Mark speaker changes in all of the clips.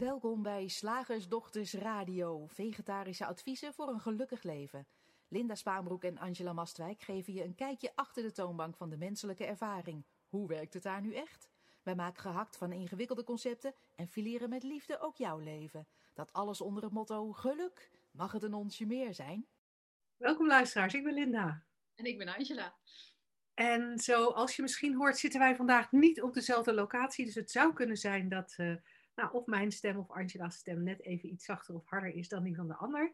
Speaker 1: Welkom bij Slagersdochters Radio, vegetarische adviezen voor een gelukkig leven. Linda Spaanbroek en Angela Mastwijk geven je een kijkje achter de toonbank van de menselijke ervaring. Hoe werkt het daar nu echt? Wij maken gehakt van ingewikkelde concepten en fileren met liefde ook jouw leven. Dat alles onder het motto geluk. Mag het een onsje meer zijn?
Speaker 2: Welkom luisteraars, ik ben Linda.
Speaker 3: En ik ben Angela.
Speaker 2: En zoals je misschien hoort, zitten wij vandaag niet op dezelfde locatie. Dus het zou kunnen zijn dat uh, nou, of mijn stem of Angela's stem net even iets zachter of harder is dan die van de ander.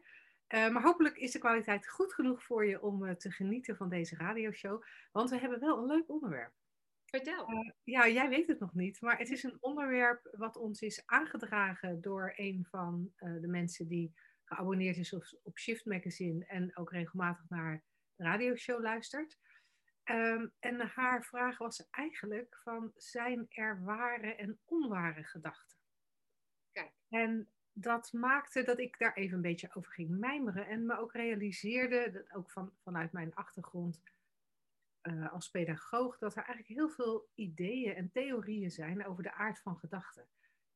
Speaker 2: Uh, maar hopelijk is de kwaliteit goed genoeg voor je om uh, te genieten van deze radioshow. Want we hebben wel een leuk onderwerp.
Speaker 3: Vertel.
Speaker 2: Uh, ja, jij weet het nog niet, maar het is een onderwerp wat ons is aangedragen door een van de mensen die geabonneerd is op, op, Shift Magazine en ook regelmatig naar de radioshow luistert. Um, en haar vraag was eigenlijk van, zijn er ware en onware gedachten? En dat maakte dat ik daar even een beetje over ging mijmeren en me ook realiseerde, dat ook van, vanuit mijn achtergrond uh, als pedagoog, dat er eigenlijk heel veel ideeën en theorieën zijn over de aard van gedachten.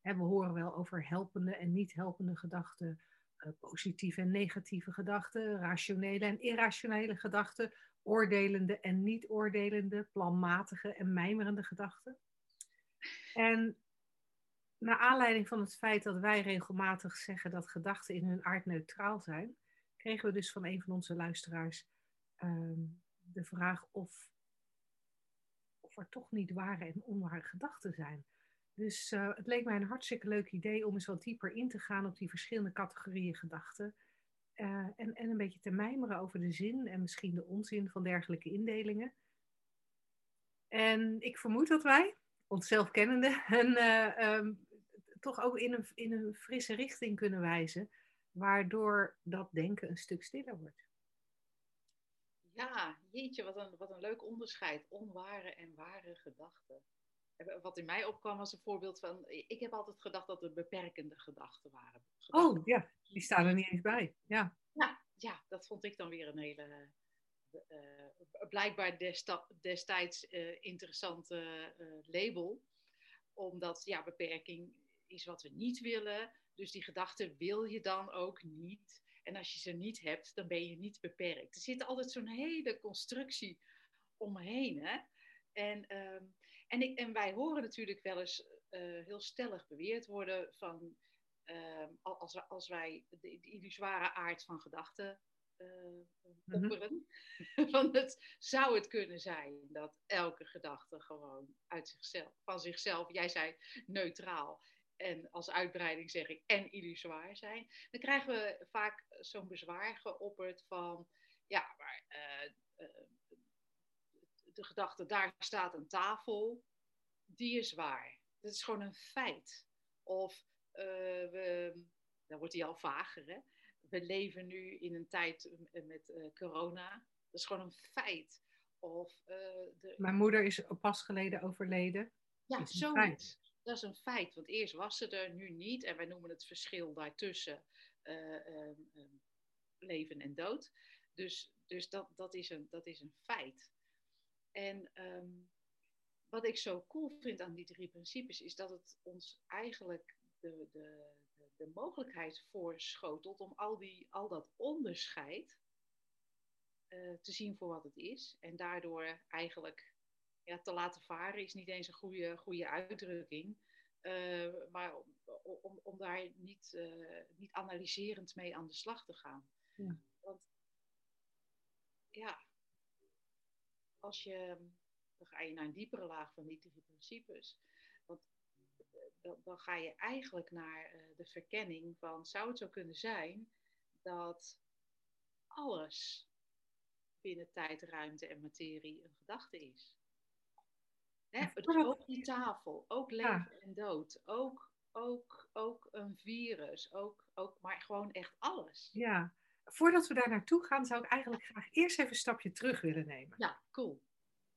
Speaker 2: En we horen wel over helpende en niet helpende gedachten, uh, positieve en negatieve gedachten, rationele en irrationele gedachten, oordelende en niet oordelende, planmatige en mijmerende gedachten. En naar aanleiding van het feit dat wij regelmatig zeggen dat gedachten in hun aard neutraal zijn, kregen we dus van een van onze luisteraars um, de vraag of, of er toch niet ware en onware gedachten zijn. Dus uh, het leek mij een hartstikke leuk idee om eens wat dieper in te gaan op die verschillende categorieën gedachten. Uh, en, en een beetje te mijmeren over de zin en misschien de onzin van dergelijke indelingen. En ik vermoed dat wij, onszelf kennende, een, uh, um, toch ook in een, in een frisse richting kunnen wijzen, waardoor dat denken een stuk stiller wordt.
Speaker 3: Ja, jeetje, wat een, wat een leuk onderscheid. Onware en ware gedachten. Wat in mij opkwam was een voorbeeld van. Ik heb altijd gedacht dat er beperkende gedachten waren. Gedachten.
Speaker 2: Oh ja, die staan er niet eens bij. Ja.
Speaker 3: Ja, ja dat vond ik dan weer een hele. Uh, blijkbaar desta destijds uh, interessante uh, label. Omdat ja, beperking is wat we niet willen. Dus die gedachten wil je dan ook niet. En als je ze niet hebt, dan ben je niet beperkt. Er zit altijd zo'n hele constructie omheen. Hè? En, um, en, ik, en wij horen natuurlijk wel eens uh, heel stellig beweerd worden van uh, als, als wij de, de illusoire aard van gedachten uh, opperen. Het zou het kunnen zijn dat elke gedachte gewoon uit zichzelf, van zichzelf, jij zei neutraal. En als uitbreiding zeg ik en illusoir zijn. Dan krijgen we vaak zo'n bezwaar geopperd van ja, maar de gedachte, daar staat een tafel, die is waar. Dat is gewoon een feit. Of uh, we, dan wordt die al vager, hè? We leven nu in een tijd met corona. Dat is gewoon een feit. Of, de...
Speaker 2: Mijn moeder is pas geleden overleden.
Speaker 3: Ja, zoiets. Dat is een feit. Want eerst was ze er, nu niet. En wij noemen het verschil daartussen um, leven en dood. Dus, dus dat, dat, is een, dat is een feit. En um, wat ik zo cool vind aan die drie principes is dat het ons eigenlijk de, de, de, mogelijkheid voorschotelt om al, die, al dat onderscheid uh, te zien voor wat het is. En daardoor eigenlijk ja, te laten varen is niet eens een goede, goede uitdrukking. Uh, maar om, om, om daar niet, uh, niet analyserend mee aan de slag te gaan. Ja. Want ja, als je, dan ga je naar een diepere laag van die drie principes. Want dan, dan ga je eigenlijk naar uh, de verkenning van, zou het zo kunnen zijn dat alles binnen tijd, ruimte en materie een gedachte is? Hè? Dus ook die tafel, ook leven ja. en dood, ook, ook, ook een virus, ook, ook, maar gewoon echt alles.
Speaker 2: Ja, voordat we daar naartoe gaan, zou ik eigenlijk graag eerst even een stapje terug willen nemen.
Speaker 3: Ja, cool.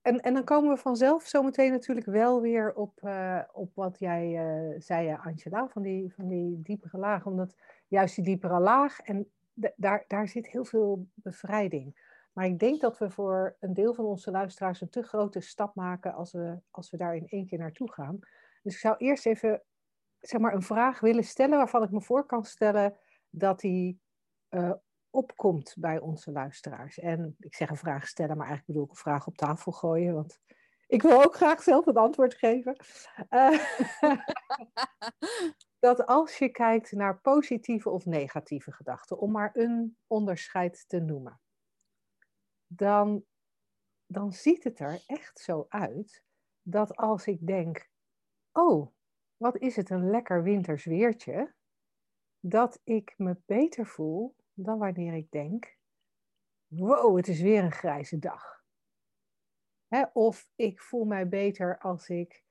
Speaker 2: En, en dan komen we vanzelf zometeen natuurlijk wel weer op, uh, op wat jij uh, zei, Angela, van die, van die diepere laag. Omdat juist die diepere laag, en daar, daar zit heel veel bevrijding. Maar ik denk dat we voor een deel van onze luisteraars een te grote stap maken als we, als we daar in één keer naartoe gaan. Dus ik zou eerst even zeg maar, een vraag willen stellen waarvan ik me voor kan stellen dat die uh, opkomt bij onze luisteraars. En ik zeg een vraag stellen, maar eigenlijk bedoel ik een vraag op tafel gooien, want ik wil ook graag zelf een antwoord geven. Uh, dat als je kijkt naar positieve of negatieve gedachten, om maar een onderscheid te noemen, dan, dan ziet het er echt zo uit dat als ik denk, oh, wat is het een lekker winters weertje, dat ik me beter voel dan wanneer ik denk, wow, het is weer een grijze dag. of ik voel mij beter als ik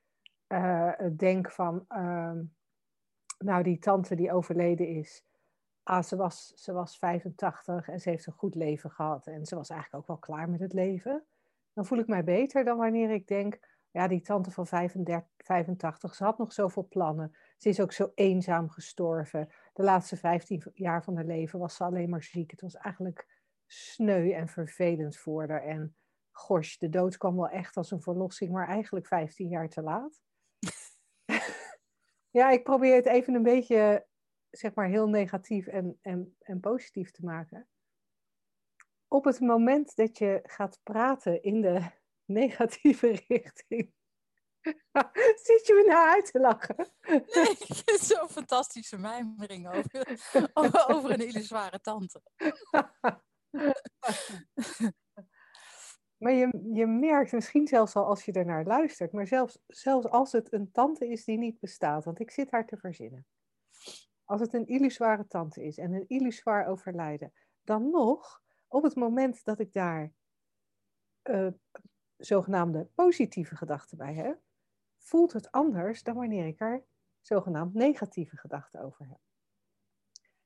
Speaker 2: uh, denk van, uh, nou die tante die overleden is, ah, ze, was, ze was 85 en ze heeft een goed leven gehad en ze was eigenlijk ook wel klaar met het leven. Dan voel ik mij beter dan wanneer ik denk, ja, die tante van 35, 85, ze had nog zoveel plannen. Ze is ook zo eenzaam gestorven. De laatste 15 jaar van haar leven was ze alleen maar ziek. Het was eigenlijk sneu en vervelend voor haar. En gosh, de dood kwam wel echt als een verlossing, maar eigenlijk 15 jaar te laat. ja, ik probeer het even een beetje, zeg maar, heel negatief en, en, en positief te maken. Op het moment dat je gaat praten in de negatieve richting. Zit je me nou uit te lachen?
Speaker 3: Nee, ik zo'n fantastische mijmering over, over een hele zware tante.
Speaker 2: Maar je, je merkt misschien zelfs al als je ernaar luistert, maar zelfs, zelfs als het een tante is die niet bestaat, want ik zit haar te verzinnen. Als het een illusoire tante is en een illusoir overlijden, dan nog, op het moment dat ik daar uh, zogenaamde positieve gedachten bij heb, voelt het anders dan wanneer ik er zogenaamd negatieve gedachten over heb.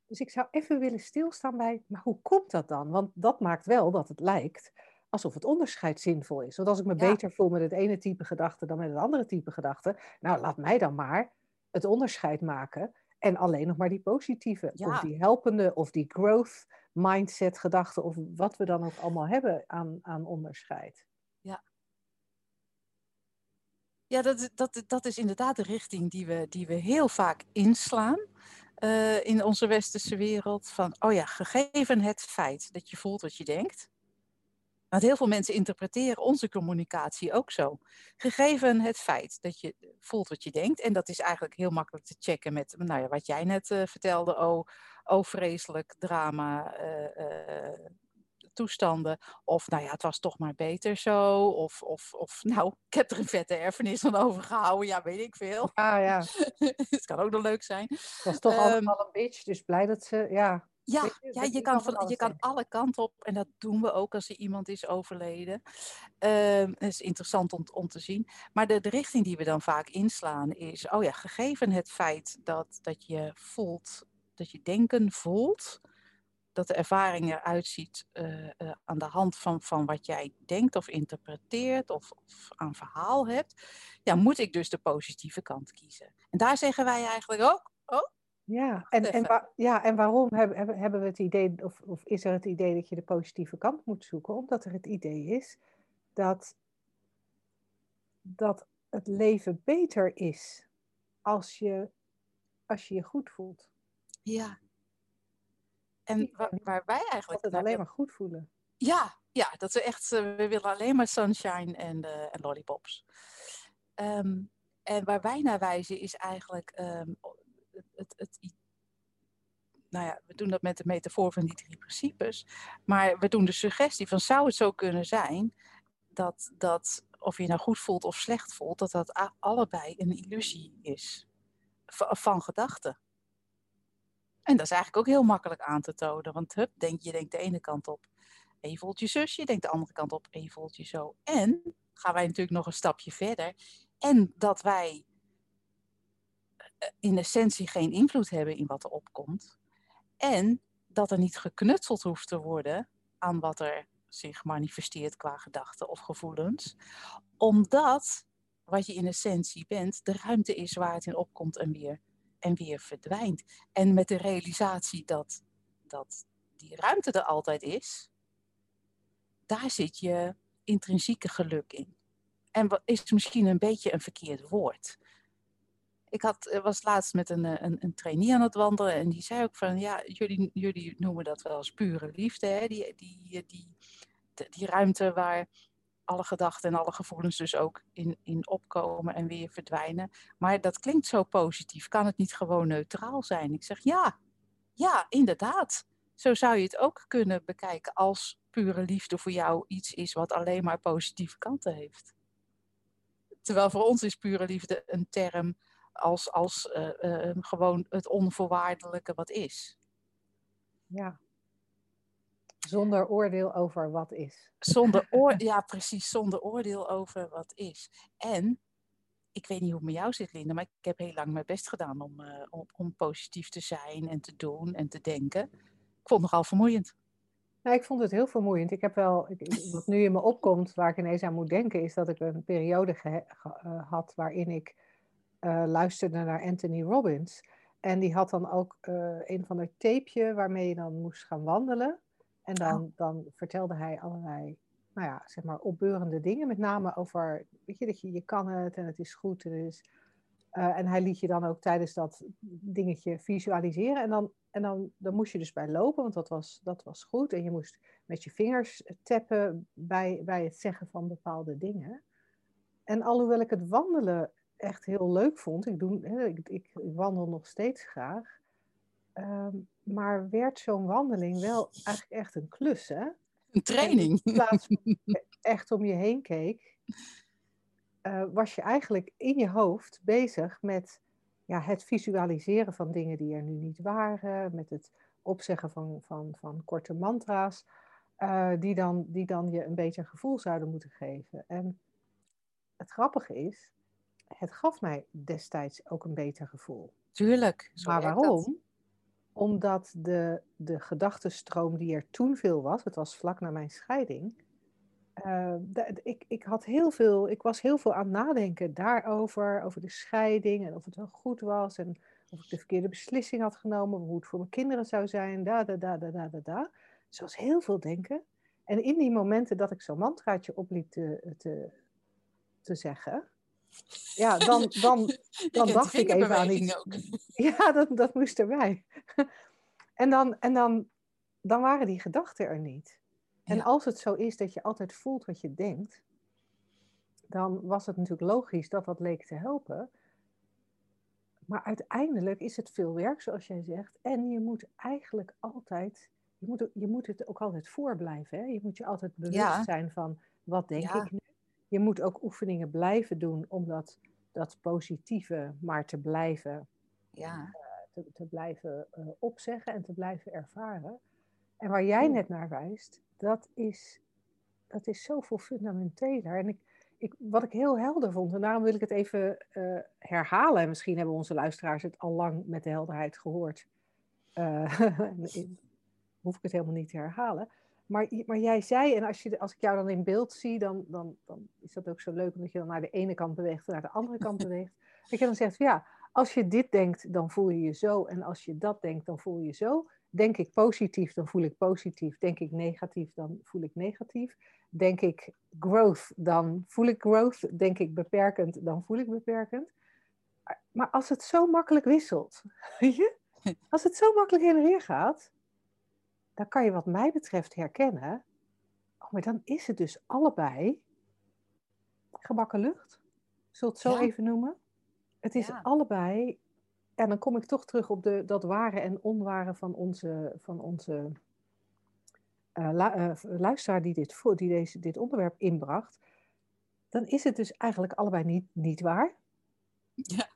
Speaker 2: Dus ik zou even willen stilstaan bij, maar hoe komt dat dan? Want dat maakt wel dat het lijkt alsof het onderscheid zinvol is. Want als ik me beter voel met het ene type gedachte dan met het andere type gedachte, nou laat mij dan maar het onderscheid maken en alleen nog maar die positieve, of die helpende, of die growth mindset gedachten, of wat we dan ook allemaal hebben aan, aan onderscheid.
Speaker 3: Ja, ja dat, dat, dat is inderdaad de richting die we, die we heel vaak inslaan. Uh, in onze westerse wereld van, oh ja, gegeven het feit dat je voelt wat je denkt, want heel veel mensen interpreteren onze communicatie ook zo. Gegeven het feit dat je voelt wat je denkt, en dat is eigenlijk heel makkelijk te checken met nou ja, wat jij net uh, vertelde, oh, oh vreselijk drama, uh, uh, toestanden. Of nou ja, het was toch maar beter zo. Of, of, of nou, ik heb er een vette erfenis van overgehouden. Ja, weet ik veel.
Speaker 2: Ah ja.
Speaker 3: het kan ook nog leuk zijn.
Speaker 2: Het was toch um, allemaal een bitch, dus blij dat ze, ja.
Speaker 3: Ja, je, ja je, kan, van, je kan alle kanten op en dat doen we ook als er iemand is overleden. Um, dat is interessant om, om te zien. Maar de, de richting die we dan vaak inslaan is, oh ja, gegeven het feit dat, dat je voelt, dat je denken voelt, dat de ervaring eruit ziet uh, uh, aan de hand van, van wat jij denkt of interpreteert of, of, aan verhaal hebt, ja, moet ik dus de positieve kant kiezen. En daar zeggen wij eigenlijk ook, oh,
Speaker 2: ja, en, en, ja, en waarom hebben, hebben we het idee, of, of is er het idee dat je de positieve kant moet zoeken? Omdat er het idee is dat, dat het leven beter is als je, als je je goed voelt.
Speaker 3: Ja. En waar, waar wij eigenlijk...
Speaker 2: het alleen maar goed voelen.
Speaker 3: Ja, ja, dat we echt, uh, we willen alleen maar sunshine en, uh, en lollipops. Um, en waar wij naar wijzen is eigenlijk um, het, het, nou ja, we doen dat met de metafoor van die drie principes. Maar we doen de suggestie van zou het zo kunnen zijn dat, dat of je nou goed voelt of slecht voelt, dat dat allebei een illusie is van gedachten. En dat is eigenlijk ook heel makkelijk aan te tonen. Want hup, denk, je denkt de ene kant op en je voelt je zus, je denkt de andere kant op en je voelt je zo. En gaan wij natuurlijk nog een stapje verder. En dat wij in essentie geen invloed hebben in wat er opkomt. En dat er niet geknutseld hoeft te worden aan wat er zich manifesteert qua gedachten of gevoelens. Omdat wat je in essentie bent, de ruimte is waar het in opkomt en weer, en weer verdwijnt. En met de realisatie dat, dat die ruimte er altijd is, daar zit je intrinsieke geluk in. En wat is misschien een beetje een verkeerd woord. Ik had, was laatst met een, een, een trainee aan het wandelen en die zei ook van, ja, jullie, jullie noemen dat wel eens pure liefde, hè? Die, die, die, die ruimte waar alle gedachten en alle gevoelens dus ook in, in opkomen en weer verdwijnen. Maar dat klinkt zo positief. Kan het niet gewoon neutraal zijn? Ik zeg ja, ja, inderdaad. Zo zou je het ook kunnen bekijken als pure liefde voor jou iets is wat alleen maar positieve kanten heeft. Terwijl voor ons is pure liefde een term als, als uh, uh, gewoon het onvoorwaardelijke wat is.
Speaker 2: Ja, zonder oordeel over wat is.
Speaker 3: Zonder oor ja, precies, zonder oordeel over wat is. En ik weet niet hoe het met jou zit, Linda, maar ik heb heel lang mijn best gedaan om, uh, om, om, positief te zijn en te doen en te denken. Ik vond het nogal vermoeiend.
Speaker 2: Nou, ik vond het heel vermoeiend. Ik heb wel, ik, wat nu in me opkomt, waar ik ineens aan moet denken, is dat ik een periode ge, uh, had waarin ik uh, luisterde naar Anthony Robbins. En die had dan ook een van de tapeje waarmee je dan moest gaan wandelen. En dan, dan vertelde hij allerlei, nou ja, zeg maar opbeurende dingen. Met name over, weet je, dat je, je kan het en het is goed. En, het is, uh, en hij liet je dan ook tijdens dat dingetje visualiseren. En, dan, en dan, dan moest je dus bij lopen, want dat was, dat was goed. En je moest met je vingers tappen bij, bij het zeggen van bepaalde dingen. En alhoewel ik het wandelen echt heel leuk vond, ik, doe, ik, ik, ik wandel nog steeds graag. Um, maar werd zo'n wandeling wel eigenlijk echt een klus, hè?
Speaker 3: Een training.
Speaker 2: in plaats van echt om je heen keek, uh, was je eigenlijk in je hoofd bezig met ja, het visualiseren van dingen die er nu niet waren, met het opzeggen van, van, van korte mantra's, uh, die, dan, die dan je een beetje een gevoel zouden moeten geven. En het grappige is, het gaf mij destijds ook een beter gevoel.
Speaker 3: Tuurlijk.
Speaker 2: Maar waarom? omdat de, de gedachtenstroom die er toen veel was, het was vlak na mijn scheiding, uh, ik, ik, had heel veel, ik was heel veel aan het nadenken daarover, over de scheiding en of het wel goed was en of ik de verkeerde beslissing had genomen, hoe het voor mijn kinderen zou zijn, da da da da da da. da. Dus was heel veel denken. En in die momenten dat ik zo'n mantraatje opliep te, te, te zeggen, ja, dan, dan, dan dacht ik even aan iets. Ook. Ja, dat, dat moest erbij. En, dan, en dan, dan waren die gedachten er niet. En als het zo is dat je altijd voelt wat je denkt, dan was het natuurlijk logisch dat dat leek te helpen. Maar uiteindelijk is het veel werk, zoals jij zegt. En je moet eigenlijk altijd, je moet, je moet het ook altijd voorblijven. Hè? Je moet je altijd bewust zijn van, wat denk ik nu? Je moet ook oefeningen blijven doen om dat, dat positieve maar te blijven, ja. Uh, te, te, blijven uh, opzeggen en te blijven ervaren. En waar jij net naar wijst, dat is, dat is zoveel fundamenteler. En ik, ik, wat ik heel helder vond, en daarom wil ik het even uh, herhalen. En misschien hebben onze luisteraars het al lang met de helderheid gehoord. hoef ik het helemaal niet te herhalen. Maar, maar jij zei, en als, je, als ik jou dan in beeld zie, dan, dan, dan is dat ook zo leuk omdat je dan naar de ene kant beweegt en naar de andere kant beweegt. Dat je dan zegt, ja, als je dit denkt, dan voel je je zo. En als je dat denkt, dan voel je je zo. Denk ik positief, dan voel ik positief. Denk ik negatief, dan voel ik negatief. Denk ik growth, dan voel ik growth. Denk ik beperkend, dan voel ik beperkend. Maar als het zo makkelijk wisselt, als het zo makkelijk heen en weer gaat, dan kan je wat mij betreft herkennen. Oh, maar dan is het dus allebei gebakken lucht. Zullen het zo even noemen? Het is allebei, en dan kom ik toch terug op de, dat ware en onware van onze, van onze uh, luisteraar die, dit, die deze, dit onderwerp inbracht. Dan is het dus eigenlijk allebei niet, niet waar. Ja.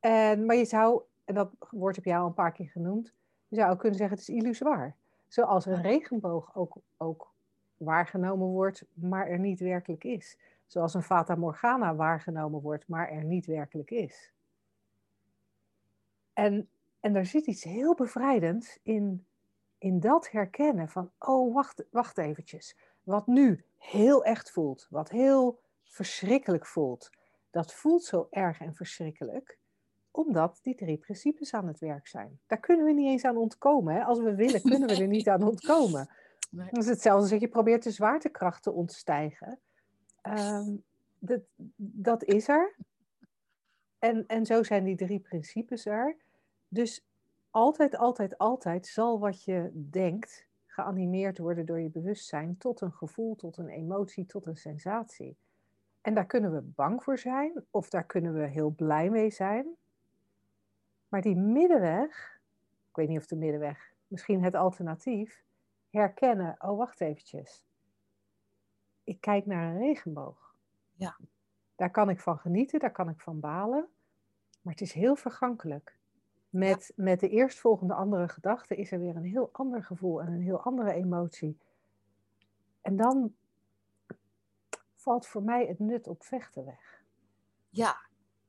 Speaker 2: En, maar je zou, en dat wordt op jou al een paar keer genoemd, je zou ook kunnen zeggen, het is illusoir. Zoals een regenboog ook, ook waargenomen wordt, maar er niet werkelijk is. Zoals een Fata Morgana waargenomen wordt, maar er niet werkelijk is. En, en er zit iets heel bevrijdends in, in dat herkennen van, oh wacht, wacht eventjes. Wat nu heel echt voelt, wat heel verschrikkelijk voelt, dat voelt zo erg en verschrikkelijk omdat die drie principes aan het werk zijn. Daar kunnen we niet eens aan ontkomen. Hè? Als we willen, kunnen we er niet aan ontkomen. Nee. Dat is hetzelfde als dat je probeert de zwaartekracht te ontstijgen. Um, dat, dat is er. En, en zo zijn die drie principes er. Dus altijd, altijd, altijd zal wat je denkt geanimeerd worden door je bewustzijn tot een gevoel, tot een emotie, tot een sensatie. En daar kunnen we bang voor zijn of daar kunnen we heel blij mee zijn. Maar die middenweg, ik weet niet of de middenweg, misschien het alternatief, herkennen, oh wacht eventjes, ik kijk naar een regenboog.
Speaker 3: Ja.
Speaker 2: Daar kan ik van genieten, daar kan ik van balen, maar het is heel vergankelijk. Met, met de eerstvolgende andere gedachte is er weer een heel ander gevoel en een heel andere emotie. En dan valt voor mij het nut op vechten weg.
Speaker 3: Ja,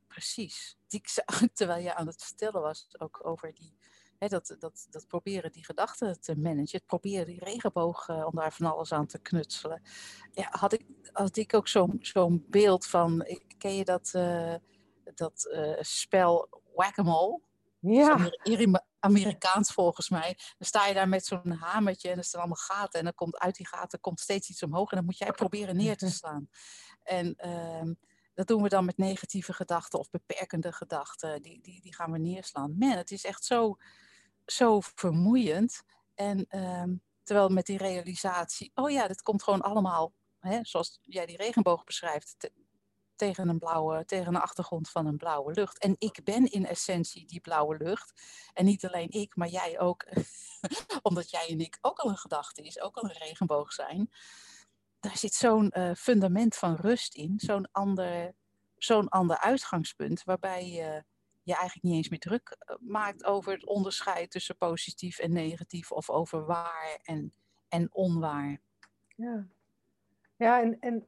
Speaker 3: precies. Die, terwijl je aan het vertellen was ook over die, hè, dat, dat, dat proberen die gedachten te managen, het proberen die regenboog uh, om daar van alles aan te knutselen. Ja, had, ik, had ik ook zo'n zo'n beeld van, ken je dat, uh, dat uh, spel Whack-A-Mole?
Speaker 2: Ja.
Speaker 3: Amerikaans volgens mij. Dan sta je daar met zo'n hamertje en er staan allemaal gaten. En dan komt uit die gaten komt steeds iets omhoog. En dan moet jij proberen neer te slaan. En uh, dat doen we dan met negatieve gedachten of beperkende gedachten. Die, die, die gaan we neerslaan. Man, het is echt zo, zo vermoeiend. En uh, terwijl met die realisatie, oh ja, dit komt gewoon allemaal, hè, zoals jij die regenboog beschrijft, tegen een blauwe, tegen een achtergrond van een blauwe lucht. En ik ben in essentie die blauwe lucht. En niet alleen ik, maar jij ook. Omdat jij en ik ook al een gedachte is, ook al een regenboog zijn. Daar zit zo'n uh, fundament van rust in, zo'n ander, zo'n ander uitgangspunt, waarbij je je eigenlijk niet eens meer druk eh, maakt over het onderscheid tussen positief en negatief, of over waar en, en onwaar.
Speaker 2: Ja, ja en, en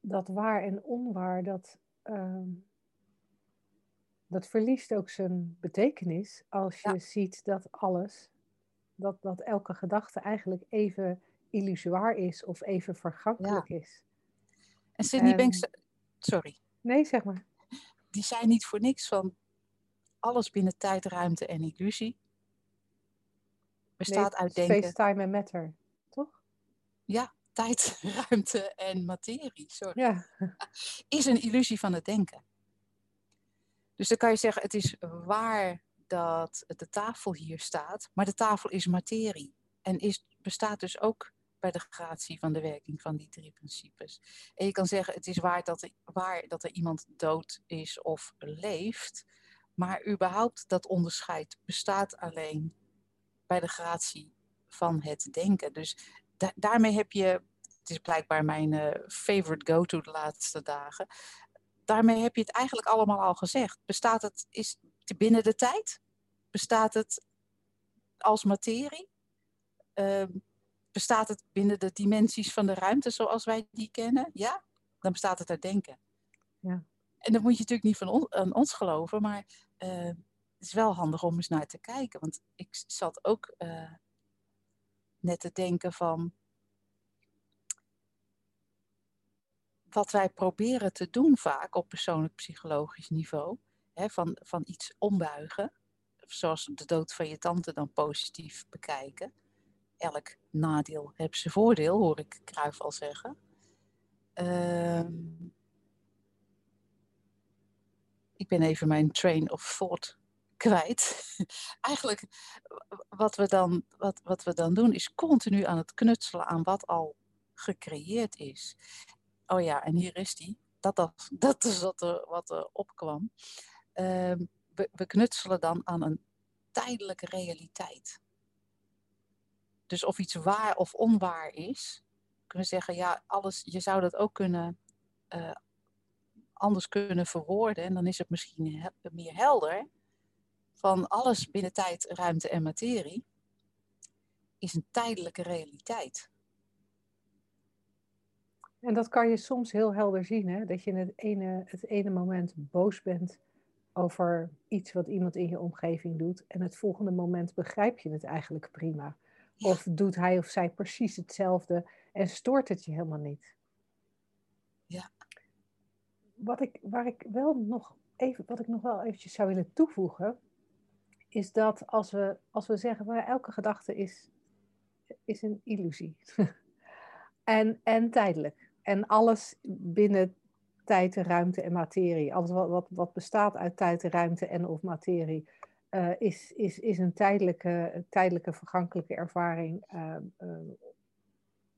Speaker 2: dat waar en onwaar, dat, uh, dat verliest ook zijn betekenis als je ziet dat alles, dat, dat elke gedachte eigenlijk even illusoir is of even vergankelijk is.
Speaker 3: En Sidney en... Banks, sorry.
Speaker 2: Nee, zeg maar.
Speaker 3: Die zei niet voor niks van alles binnen tijd, ruimte en illusie bestaat
Speaker 2: nee,
Speaker 3: uit denken.
Speaker 2: Space, time en matter, toch?
Speaker 3: Ja, tijd, ruimte en materie, sorry,
Speaker 2: ja.
Speaker 3: is een illusie van het denken. Dus dan kan je zeggen, het is waar dat de tafel hier staat, maar de tafel is materie. En is, bestaat dus ook bij de gratie van de werking van die drie principes. En je kan zeggen, het is waar dat er, waar dat er iemand dood is of leeft, maar überhaupt dat onderscheid bestaat alleen bij de gratie van het denken. Dus daarmee heb je, het is blijkbaar mijn uh, favorite go-to de laatste dagen, daarmee heb je het eigenlijk allemaal al gezegd. Bestaat het, is binnen de tijd? Bestaat het als materie? Uh, bestaat het binnen de dimensies van de ruimte zoals wij die kennen? Ja, dan bestaat het uit denken.
Speaker 2: Ja.
Speaker 3: En dat moet je natuurlijk niet van on, aan ons geloven, maar uh, het is wel handig om eens naar te kijken. Want ik zat ook uh, net te denken van wat wij proberen te doen vaak op persoonlijk psychologisch niveau, hè, van, van iets ombuigen, zoals de dood van je tante dan positief bekijken. Elk nadeel heeft zijn voordeel, hoor ik Kruif al zeggen. Uh, ik ben even mijn train of thought kwijt. Eigenlijk wat we, dan, wat, wat we dan doen is continu aan het knutselen aan wat al gecreëerd is. Oh ja, en hier is die. Dat, dat, dat is wat er, wat er opkwam. Uh, we, we knutselen dan aan een tijdelijke realiteit. Dus of iets waar of onwaar is, kunnen we zeggen, ja, alles, je zou dat ook kunnen uh, anders kunnen verwoorden. En dan is het misschien meer helder van alles binnen tijd, ruimte en materie is een tijdelijke realiteit.
Speaker 2: En dat kan je soms heel helder zien, hè? dat je in het ene, het ene moment boos bent over iets wat iemand in je omgeving doet en het volgende moment begrijp je het eigenlijk prima. Of doet hij of zij precies hetzelfde en stoort het je helemaal niet.
Speaker 3: Ja.
Speaker 2: Wat ik, waar ik wel nog even, wat ik nog wel eventjes zou willen toevoegen, is dat als we, als we zeggen, maar elke gedachte is, is een illusie. en, en tijdelijk. En alles binnen tijd, ruimte en materie. Alles wat, wat, wat bestaat uit tijd, ruimte en of materie, uh, is, is, is een tijdelijke, tijdelijke vergankelijke ervaring uh, uh,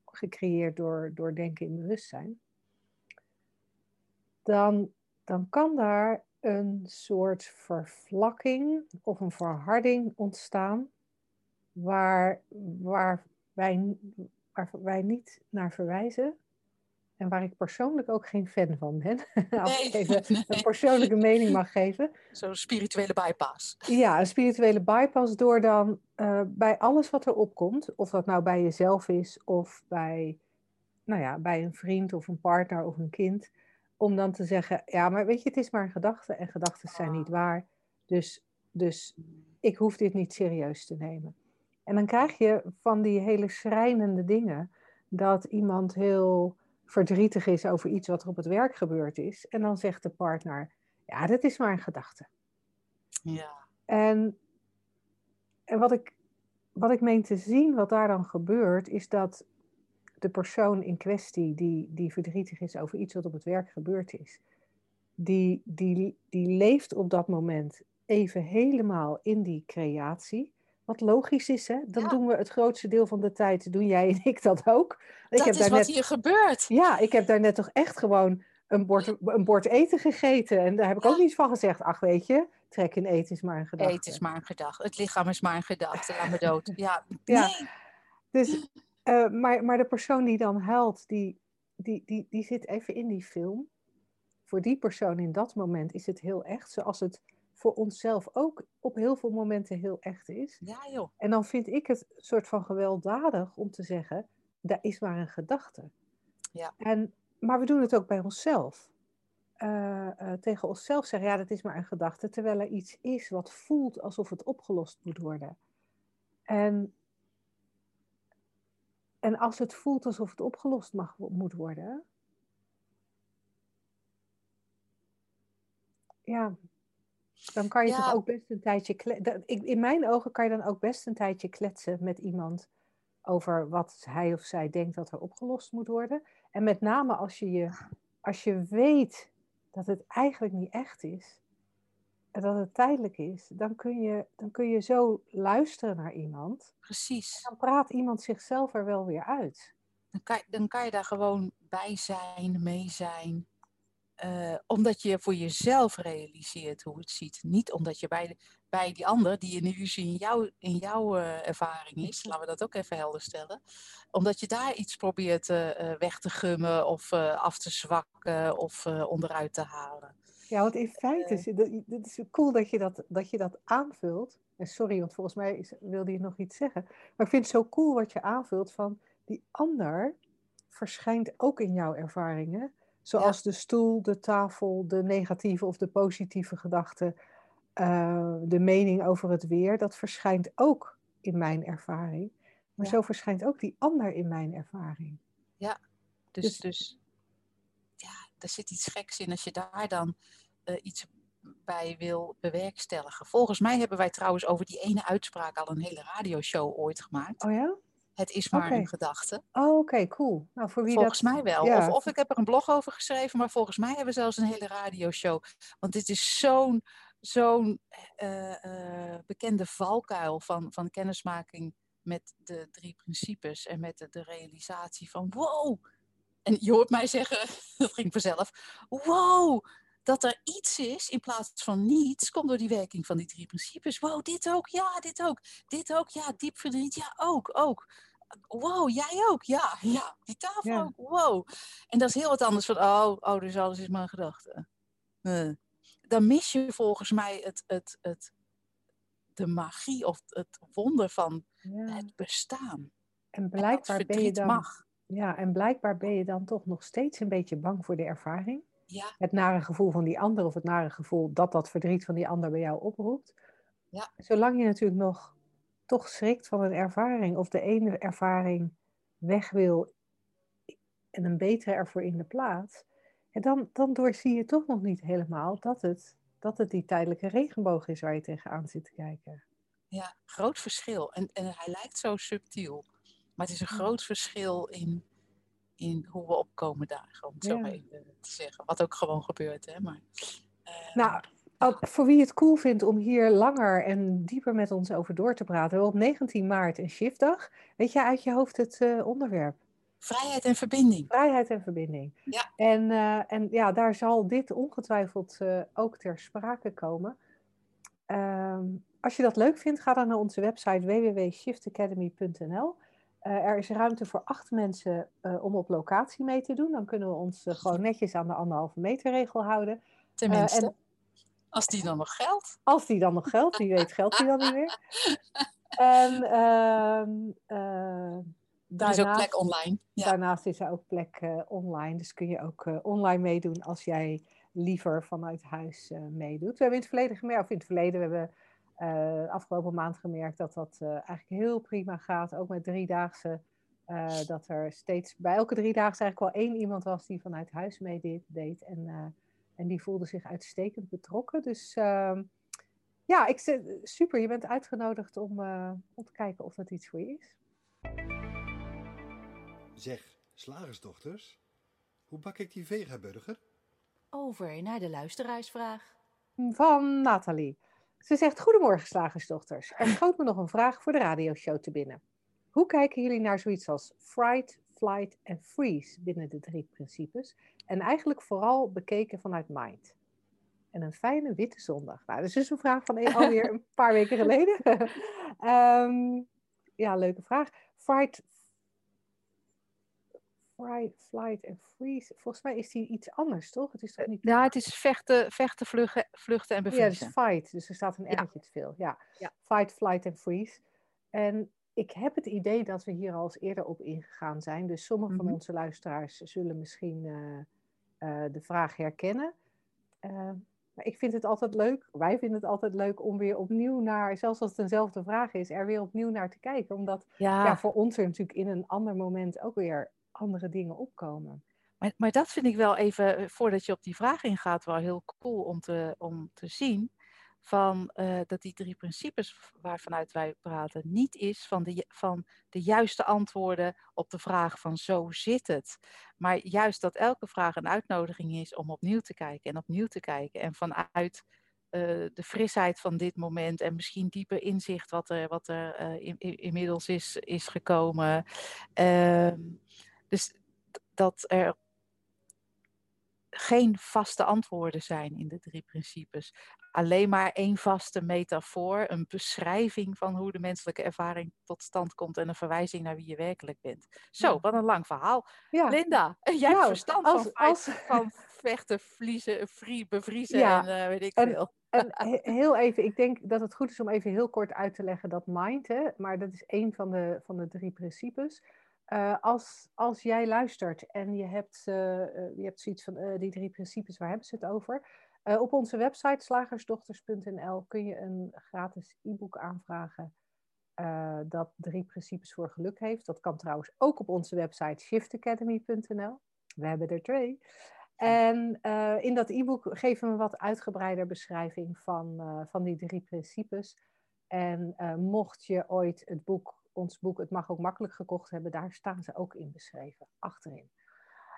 Speaker 2: gecreëerd door, door denken in bewustzijn. Dan, dan kan daar een soort vervlakking of een verharding ontstaan waar, waar, wij, waar wij niet naar verwijzen. En waar ik persoonlijk ook geen fan van ben. Als ik even een persoonlijke mening mag geven.
Speaker 3: Zo'n spirituele bypass.
Speaker 2: Ja, een spirituele bypass door dan uh, bij alles wat er opkomt, of dat nou bij jezelf is of bij, nou ja, bij een vriend of een partner of een kind, om dan te zeggen, ja, maar weet je, het is maar een gedachte en gedachten zijn niet waar. Dus, dus ik hoef dit niet serieus te nemen. En dan krijg je van die hele schrijnende dingen dat iemand heel verdrietig is over iets wat er op het werk gebeurd is. En dan zegt de partner, ja, dat is maar een gedachte.
Speaker 3: Ja.
Speaker 2: En, en wat, ik, wat ik meen te zien, wat daar dan gebeurt, is dat de persoon in kwestie die, die verdrietig is over iets wat op het werk gebeurd is, die, die, die leeft op dat moment even helemaal in die creatie. Wat logisch is, hè? Dan doen we het grootste deel van de tijd, doen jij en ik dat ook.
Speaker 3: Dat
Speaker 2: ik heb
Speaker 3: is
Speaker 2: daar
Speaker 3: wat
Speaker 2: net,
Speaker 3: hier gebeurt.
Speaker 2: Ja, ik heb daar net toch echt gewoon een bord, een bord eten gegeten. En daar heb ik ook niet van gezegd, ach weet je, trek in eten is maar een gedachte.
Speaker 3: Eten is maar een gedachte. Het lichaam is maar een gedachte. Laat me dood. Ja,
Speaker 2: Ja.
Speaker 3: nee.
Speaker 2: Dus, eh, maar, maar de persoon die dan huilt, die, die, die, die zit even in die film. Voor die persoon in dat moment is het heel echt, zoals het voor onszelf ook op heel veel momenten heel echt is.
Speaker 3: Ja, joh.
Speaker 2: En dan vind ik het soort van gewelddadig om te zeggen, dat is maar een gedachte.
Speaker 3: Ja.
Speaker 2: En, maar we doen het ook bij onszelf. Eh, eh, tegen onszelf zeggen, ja, dat is maar een gedachte, terwijl er iets is wat voelt alsof het opgelost moet worden. En, en als het voelt alsof het opgelost mag, moet worden, ja, dan kan je
Speaker 3: Ja.
Speaker 2: toch ook best een tijdje kletsen. In mijn ogen kan je dan ook best een tijdje kletsen met iemand over wat hij of zij denkt dat er opgelost moet worden. En met name als je, je, als je weet dat het eigenlijk niet echt is, en dat het tijdelijk is, dan kun je, dan kun je zo luisteren naar iemand.
Speaker 3: Precies.
Speaker 2: Dan praat iemand zichzelf er wel weer uit.
Speaker 3: Dan kan, dan kan je daar gewoon bij zijn, mee zijn. Eh, omdat je voor jezelf realiseert hoe het ziet. Niet omdat je bij, bij die ander, die een illusie in, jou, in jouw eh, ervaring is, laten we dat ook even helder stellen. Omdat je daar iets probeert eh, weg te gummen of af te zwakken of onderuit te halen.
Speaker 2: Ja, want in feite, is het het is cool dat je dat, dat je dat aanvult. En sorry, want volgens mij is- wilde je nog iets zeggen. Maar ik vind het zo cool wat je aanvult van die ander verschijnt ook in jouw ervaringen. Zoals de stoel, de tafel, de negatieve of de positieve gedachten, eh, de mening over het weer. Dat verschijnt ook in mijn ervaring. Maar
Speaker 3: Ja.
Speaker 2: zo verschijnt ook die ander in mijn ervaring.
Speaker 3: Dus,
Speaker 2: Dus-
Speaker 3: dus ja, er zit iets geks in als je daar dan eh, iets bij wil bewerkstelligen. Volgens mij hebben wij trouwens over die ene uitspraak al een hele radioshow ooit gemaakt.
Speaker 2: Oh ja?
Speaker 3: Het is maar een gedachte.
Speaker 2: Oh, oké, cool. Nou, voor wie
Speaker 3: Volgens
Speaker 2: dat...
Speaker 3: mij wel.
Speaker 2: ja.
Speaker 3: Of, of ik heb er een blog over geschreven, maar volgens mij hebben we zelfs een hele radioshow. Want dit is zo'n zo'n eh, eh, bekende valkuil van, van kennismaking met de drie principes en met de, de realisatie van wow. En je hoort mij zeggen, dat ging vanzelf, wow, dat er iets is in plaats van niets, komt door die werking van die drie principes. Wow, dit ook, ja, dit ook, dit ook, ja, diep verdriet, ja, ook, ook. Wow, jij ook, ja, ja, die tafel
Speaker 2: Ja.
Speaker 3: ook, wow. En dat is heel wat anders van, oh, oh dus alles is maar een gedachte. Eh. Dan mis je volgens mij het, het, het, de magie of het wonder van
Speaker 2: Ja.
Speaker 3: het bestaan.
Speaker 2: En blijkbaar ben je dan...
Speaker 3: mag.
Speaker 2: Ja, en blijkbaar ben je dan toch nog steeds een beetje bang voor de ervaring.
Speaker 3: Ja,
Speaker 2: Het nare gevoel van die ander of het nare gevoel dat dat verdriet van die ander bij jou oproept.
Speaker 3: Ja.
Speaker 2: Zolang je natuurlijk nog toch schrikt van een ervaring of de ene ervaring weg wil en een betere ervoor in de plaats, en dan, dan doorzie je toch nog niet helemaal dat het, dat het die tijdelijke regenboog is waar je tegenaan zit te kijken.
Speaker 3: ja, groot verschil. En, en hij lijkt zo subtiel. Maar het is een groot verschil in, in hoe we opkomen dagen, om het zo maar even te zeggen. Wat ook gewoon gebeurt, hè. Maar, eh,
Speaker 2: Nou, voor wie het cool vindt om hier langer en dieper met ons over door te praten, op 19 maart een shiftdag. Weet jij uit je hoofd het eh, onderwerp?
Speaker 3: vrijheid en verbinding.
Speaker 2: Vrijheid en verbinding.
Speaker 3: Ja.
Speaker 2: En, eh, en ja, daar zal dit ongetwijfeld ook ter sprake komen. Ehm, als je dat leuk vindt, ga dan naar onze website www.shiftacademy.nl. Eh, er is ruimte voor acht mensen eh, om op locatie mee te doen. Dan kunnen we ons eh, gewoon netjes aan de anderhalve meter regel houden.
Speaker 3: Tenminste,
Speaker 2: en-
Speaker 3: als die dan nog geldt.
Speaker 2: Als die dan nog geldt, wie weet geldt die dan niet meer. En ehm, eh,
Speaker 3: Er is ook
Speaker 2: daarnaast,
Speaker 3: plek online. Ja.
Speaker 2: daarnaast is er ook plek online. Dus kun je ook online meedoen als jij liever vanuit huis meedoet. We hebben in het verleden gemerkt, of in het verleden, we hebben eh, afgelopen maand gemerkt dat dat eh, eigenlijk heel prima gaat. Ook met driedaagse. eh, dat er steeds bij elke driedaagse eigenlijk wel één iemand was die vanuit huis meedeed. deed. En, eh, en die voelde zich uitstekend betrokken. Dus ehm, ja, ik zeg, super. Je bent uitgenodigd om, eh, om te kijken of dat iets voor je is.
Speaker 4: Zeg, slagersdochters, hoe bak ik die vegaburger?
Speaker 1: Over naar de luisteraarsvraag.
Speaker 2: Van Nathalie. Ze zegt: Goedemorgen, slagersdochters. Er schoot me nog een vraag voor de radioshow te binnen. Hoe kijken jullie naar zoiets als fright, flight en freeze binnen de drie principes? En eigenlijk vooral bekeken vanuit mind. En een fijne witte zondag. Nou, dat is dus een vraag van alweer een paar weken geleden. Ehm, ja, leuke vraag. Fright, fright, flight en freeze. Volgens mij is die iets anders, toch? Het is toch niet
Speaker 3: Ja, het is vechten, vechten vluchten, vluchten en
Speaker 2: ja,
Speaker 3: bevriezen.
Speaker 2: dus fight. Dus er staat een
Speaker 3: Ja.
Speaker 2: R'tje te veel. Ja.
Speaker 3: Ja.
Speaker 2: Fight, flight en freeze. En ik heb het idee dat we hier al eens eerder op ingegaan zijn. Dus sommige van
Speaker 3: Mhm.
Speaker 2: onze luisteraars zullen misschien eh, eh, de vraag herkennen. Eh, maar ik vind het altijd leuk, wij vinden het altijd leuk om weer opnieuw naar, zelfs als het eenzelfde vraag is, er weer opnieuw naar te kijken. Omdat
Speaker 3: Ja,
Speaker 2: ja, voor ons er natuurlijk in een ander moment ook weer andere dingen opkomen.
Speaker 3: Maar, maar dat vind ik wel even, eh, voordat je op die vraag ingaat, wel heel cool om te, om te zien. Van, eh, dat die drie principes waarvanuit wij praten, niet is van de, van de juiste antwoorden op de vraag van zo zit het. Maar juist dat elke vraag een uitnodiging is om opnieuw te kijken en opnieuw te kijken. En vanuit eh, de frisheid van dit moment en misschien dieper inzicht wat er, wat er in- in- inmiddels is, is gekomen. Dus dat er geen vaste antwoorden zijn in de drie principes. Alleen maar één vaste metafoor, een beschrijving van hoe de menselijke ervaring tot stand komt en een verwijzing naar wie je werkelijk bent. Zo, wat een lang verhaal.
Speaker 2: Ja,
Speaker 3: Linda, jij hebt
Speaker 2: Nou,
Speaker 3: verstand
Speaker 2: als-
Speaker 3: van,
Speaker 2: als-
Speaker 3: van vechten, vliezen, vrie, bevriezen
Speaker 2: Ja,
Speaker 3: en eh, weet ik
Speaker 2: en-
Speaker 3: veel.
Speaker 2: En he- heel even, ik denk dat het goed is om even heel kort uit te leggen dat mind, hè, maar dat is één van de, van de drie principes. Eh, als, als jij luistert en je hebt, eh, je hebt zoiets van die drie principes, waar hebben ze het over? Op onze website slagersdochters.nl kun je een gratis e-book aanvragen dat drie principes voor geluk heeft. Dat kan trouwens ook op onze website shiftacademy.nl. We hebben er twee. En in dat e-book geven we een wat uitgebreider beschrijving van, van die drie principes. En mocht je ooit het boek, ons boek Het mag ook makkelijk gekocht hebben, daar staan ze ook in beschreven, achterin.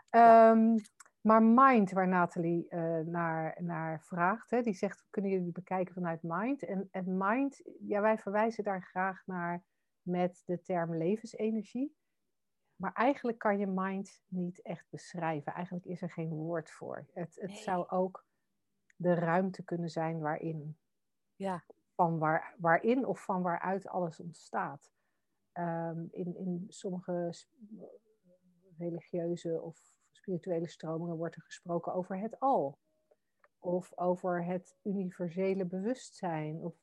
Speaker 2: Ehm, maar Mind, waar Nathalie eh, naar, naar vraagt, hè, die zegt, kunnen jullie bekijken vanuit Mind? En, en Mind, ja, wij verwijzen daar graag naar met de term levensenergie. Maar eigenlijk kan je mind niet echt beschrijven. Eigenlijk is er geen woord voor. Het, het
Speaker 3: Nee.
Speaker 2: zou ook de ruimte kunnen zijn waarin,
Speaker 3: Ja,
Speaker 2: van waar, waarin of van waaruit alles ontstaat. Ehm, in, in sommige religieuze of spirituele stromingen wordt er gesproken over het al. Of over het universele bewustzijn. Of,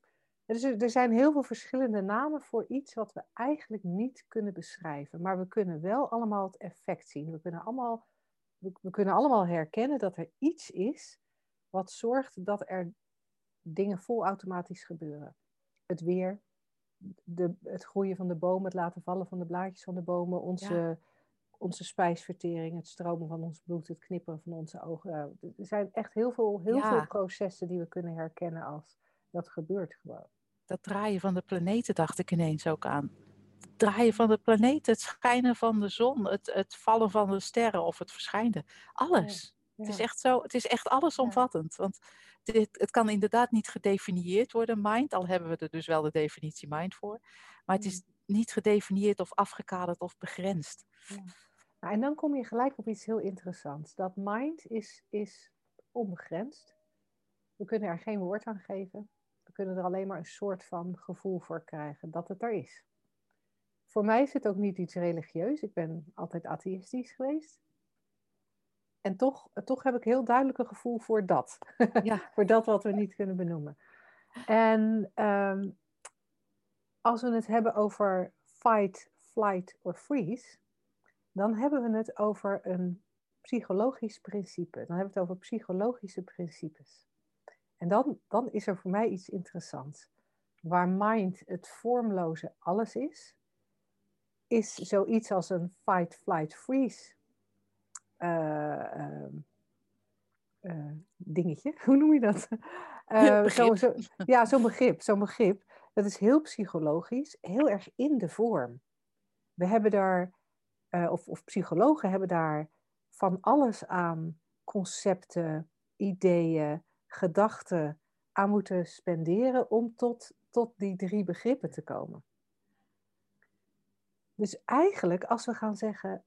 Speaker 2: er, zijn heel veel verschillende namen voor iets wat we eigenlijk niet kunnen beschrijven. Maar we kunnen wel allemaal het effect zien. We kunnen allemaal, we kunnen allemaal herkennen dat er iets is wat zorgt dat er dingen volautomatisch gebeuren. Het weer, de, het groeien van de bomen, het laten vallen van de blaadjes van de bomen, onze, onze spijsvertering, het stromen van ons bloed, het knipperen van onze ogen. Nou, er zijn echt heel veel, heel
Speaker 3: Ja.
Speaker 2: veel processen die we kunnen herkennen als dat gebeurt gewoon.
Speaker 3: dat draaien van de planeten dacht ik ineens ook aan. draaien van de planeten, het schijnen van de zon, het, het vallen van de sterren of het verschijnen. Alles. Het, is echt zo, het is echt allesomvattend. Want dit, het kan inderdaad niet gedefinieerd worden, mind, al hebben we er dus wel de definitie mind voor. Maar het is mm. niet gedefinieerd of afgekaderd of begrensd. Ja.
Speaker 2: Nou, en dan kom je gelijk op iets heel interessants. Dat mind is, is onbegrensd. We kunnen er geen woord aan geven. We kunnen er alleen maar een soort van gevoel voor krijgen dat het er is. Voor mij is het ook niet iets religieus. Ik ben altijd atheïstisch geweest. En toch, toch heb ik heel duidelijk een gevoel voor dat. Ja. voor dat wat we niet kunnen benoemen. En ehm, als we het hebben over fight, flight or freeze, dan hebben we het over een psychologisch principe. Dan hebben we het over psychologische principes. En dan, dan is er voor mij iets interessants. Waar mind het vormloze alles is, is zoiets als een fight, flight, freeze dingetje. Hoe noem je dat? Zo, zo, ja, zo'n begrip, zo'n begrip. Dat is heel psychologisch, heel erg in de vorm. We hebben daar, of, of psychologen hebben daar van alles aan concepten, ideeën, gedachten aan moeten spenderen om tot, tot die drie begrippen te komen. Dus eigenlijk, als we gaan zeggen,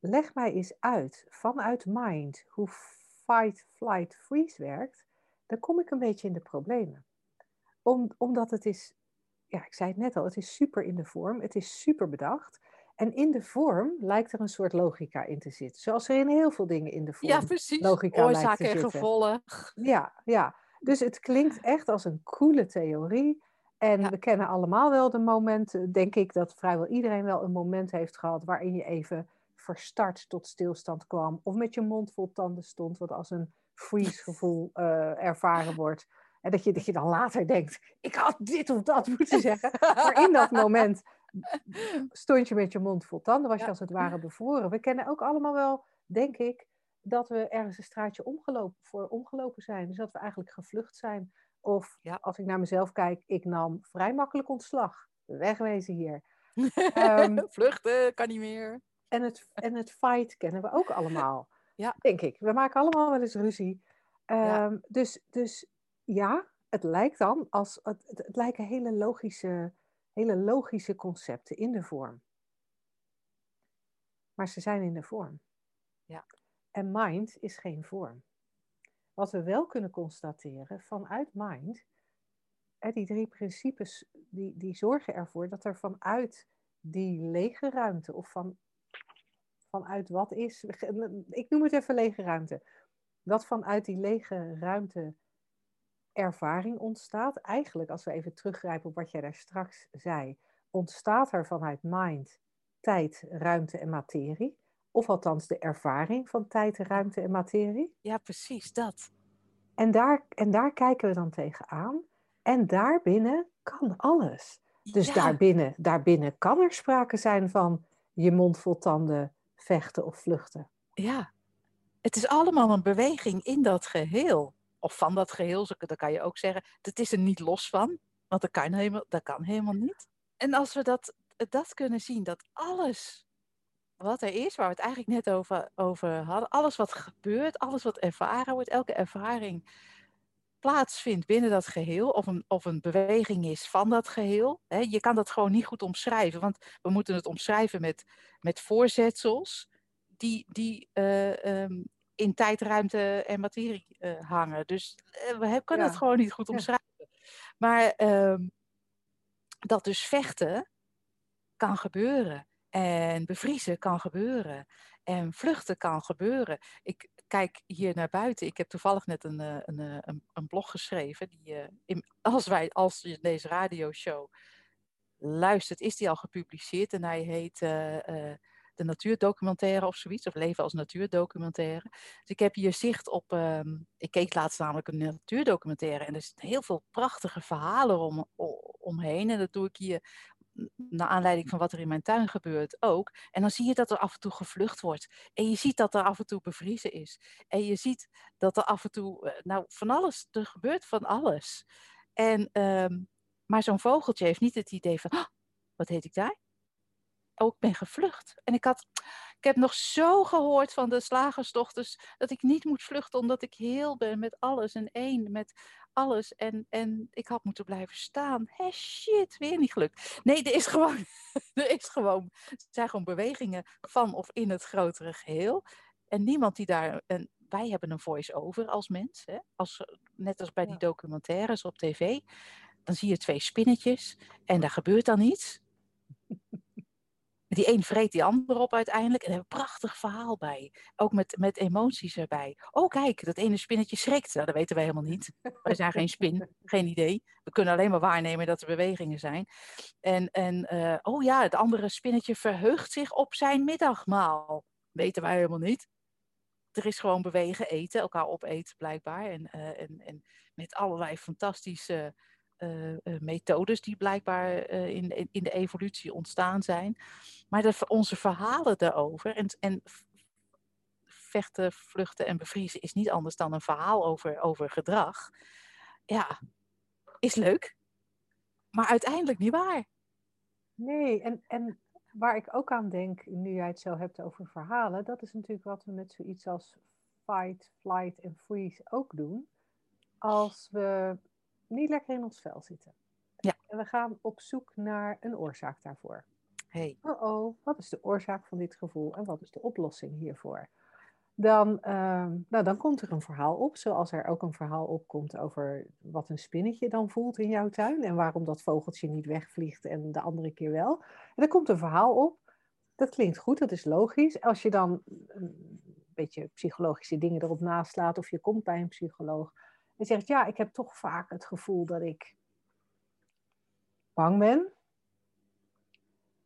Speaker 2: leg mij eens uit vanuit mind hoe fight, flight, freeze werkt, dan kom ik een beetje in de problemen. Om, omdat het is, ja, ik zei het net al, het is super in de vorm, het is super bedacht. En in de vorm lijkt er een soort logica in te zitten. Zoals er in heel veel dingen in de vorm
Speaker 3: ja, precies. logica Oorzaak lijkt te en zitten. gevolg.
Speaker 2: Ja, ja, dus het klinkt echt als een coole theorie. En we kennen allemaal wel de momenten, denk ik, dat vrijwel iedereen wel een moment heeft gehad waarin je even verstart tot stilstand kwam. Of met je mond vol tanden stond, wat als een freeze gevoel uh, ervaren wordt. En dat je, dat je dan later denkt, ik had dit of dat moeten zeggen. Maar in dat moment stond je met je mond vol tanden, was je als het ware bevroren. We kennen ook allemaal wel, denk ik, dat we ergens een straatje omgelopen, voor omgelopen zijn. Dus dat we eigenlijk gevlucht zijn. Of ja. als ik naar mezelf kijk, ik nam vrij makkelijk ontslag. Wegwezen hier.
Speaker 3: um, Vluchten, kan niet meer.
Speaker 2: En het, en het fight kennen we ook allemaal. Ja. Denk ik. We maken allemaal wel eens ruzie. ja. Ehm, dus, dus ja, het lijkt dan als. Het, het, lijken hele logische, hele logische concepten in de vorm. Maar ze zijn in de vorm. Ja. En mind is geen vorm. Wat we wel kunnen constateren vanuit mind, die drie principes, die, die zorgen ervoor dat er vanuit die lege ruimte of van, vanuit wat is, ik noem het even lege ruimte, dat vanuit die lege ruimte ervaring ontstaat. Eigenlijk, als we even teruggrijpen op wat jij daar straks zei, ontstaat er vanuit mind tijd, ruimte en materie. Of althans de ervaring van tijd, ruimte en materie.
Speaker 3: Ja, precies, dat.
Speaker 2: En daar, en daar kijken we dan tegenaan. En daarbinnen kan alles. Dus ja. daarbinnen, daarbinnen kan er sprake zijn van je mond vol tanden vechten of vluchten.
Speaker 3: Ja, het is allemaal een beweging in dat geheel. Of van dat geheel, dat kan je ook zeggen. Het is er niet los van, want dat kan helemaal, dat kan helemaal niet. En als we dat, dat kunnen zien, dat alles wat er is, waar we het eigenlijk net over, over hadden, alles wat gebeurt, alles wat ervaren wordt, elke ervaring plaatsvindt binnen dat geheel, of een, of een beweging is van dat geheel. Hè, je kan dat gewoon niet goed omschrijven, want we moeten het omschrijven met, met voorzetsels die, die uh, um, in tijd, ruimte en materie uh, hangen. Dus uh, we kunnen ja. het gewoon niet goed omschrijven. Ja. Maar ehm, dat dus vechten kan gebeuren. En bevriezen kan gebeuren. En vluchten kan gebeuren. Ik kijk hier naar buiten. Ik heb toevallig net een, eh, een, eh, een, een blog geschreven. Die, in, als, wij, als je deze radioshow luistert, is die al gepubliceerd. En hij heet De Natuurdocumentaire of zoiets. Of Leven als Natuurdocumentaire. Dus ik heb hier zicht op. Um, ik keek laatst namelijk een natuurdocumentaire. En er zitten heel veel prachtige verhalen om, omheen. En dat doe ik hier naar aanleiding van wat er in mijn tuin gebeurt ook. En dan zie je dat er af en toe gevlucht wordt. En je ziet dat er af en toe bevriezen is. En je ziet dat er af en toe, eh, nou van alles, er gebeurt van alles. En, um, maar zo'n vogeltje heeft niet het idee van, oh, wat heet ik daar? Ik ben gevlucht. En ik had, ik heb nog zo gehoord van de slagersdochters dat ik niet moet vluchten omdat ik heel ben met alles en één met alles. En, en ik had moeten blijven staan. Hé, shit, weer niet gelukt. Nee, er is gewoon, er is gewoon, het zijn gewoon bewegingen van of in het grotere geheel. En niemand die daar, en wij hebben een voice-over als mens, hè? Als, net als bij die documentaires op tv. Dan zie je twee spinnetjes en daar gebeurt dan iets. Die een vreet die ander op uiteindelijk. En er een prachtig verhaal bij. Ook met, met emoties erbij. Oh, kijk, dat ene spinnetje schrikt. Nou, dat weten wij helemaal niet. Wij zijn geen spin, geen idee. We kunnen alleen maar waarnemen dat er bewegingen zijn. En, en uh, oh ja, het andere spinnetje verheugt zich op zijn middagmaal. Weten wij helemaal niet. Er is gewoon bewegen, eten, elkaar opeten blijkbaar. En, uh, en, en met allerlei fantastische methodes die blijkbaar uh, in, in de evolutie ontstaan zijn. Maar onze verhalen daarover, en, en vechten, vluchten en bevriezen is niet anders dan een verhaal over, over gedrag. Ja, is leuk, maar uiteindelijk niet waar.
Speaker 2: Nee, en, en waar ik ook aan denk, nu jij het zo hebt over verhalen, dat is natuurlijk wat we met zoiets als fight, flight en freeze ook doen. Als we niet lekker in ons vel zitten.
Speaker 3: Ja.
Speaker 2: En we gaan op zoek naar een oorzaak daarvoor.
Speaker 3: Hey.
Speaker 2: Oh oh, wat is de oorzaak van dit gevoel en wat is de oplossing hiervoor? Dan, uh, nou, dan komt er een verhaal op, zoals er ook een verhaal opkomt over wat een spinnetje dan voelt in jouw tuin en waarom dat vogeltje niet wegvliegt en de andere keer wel. En er komt een verhaal op, dat klinkt goed, dat is logisch. Als je dan een beetje psychologische dingen erop naslaat of je komt bij een psycholoog, en zegt, ja, ik heb toch vaak het gevoel dat ik bang ben.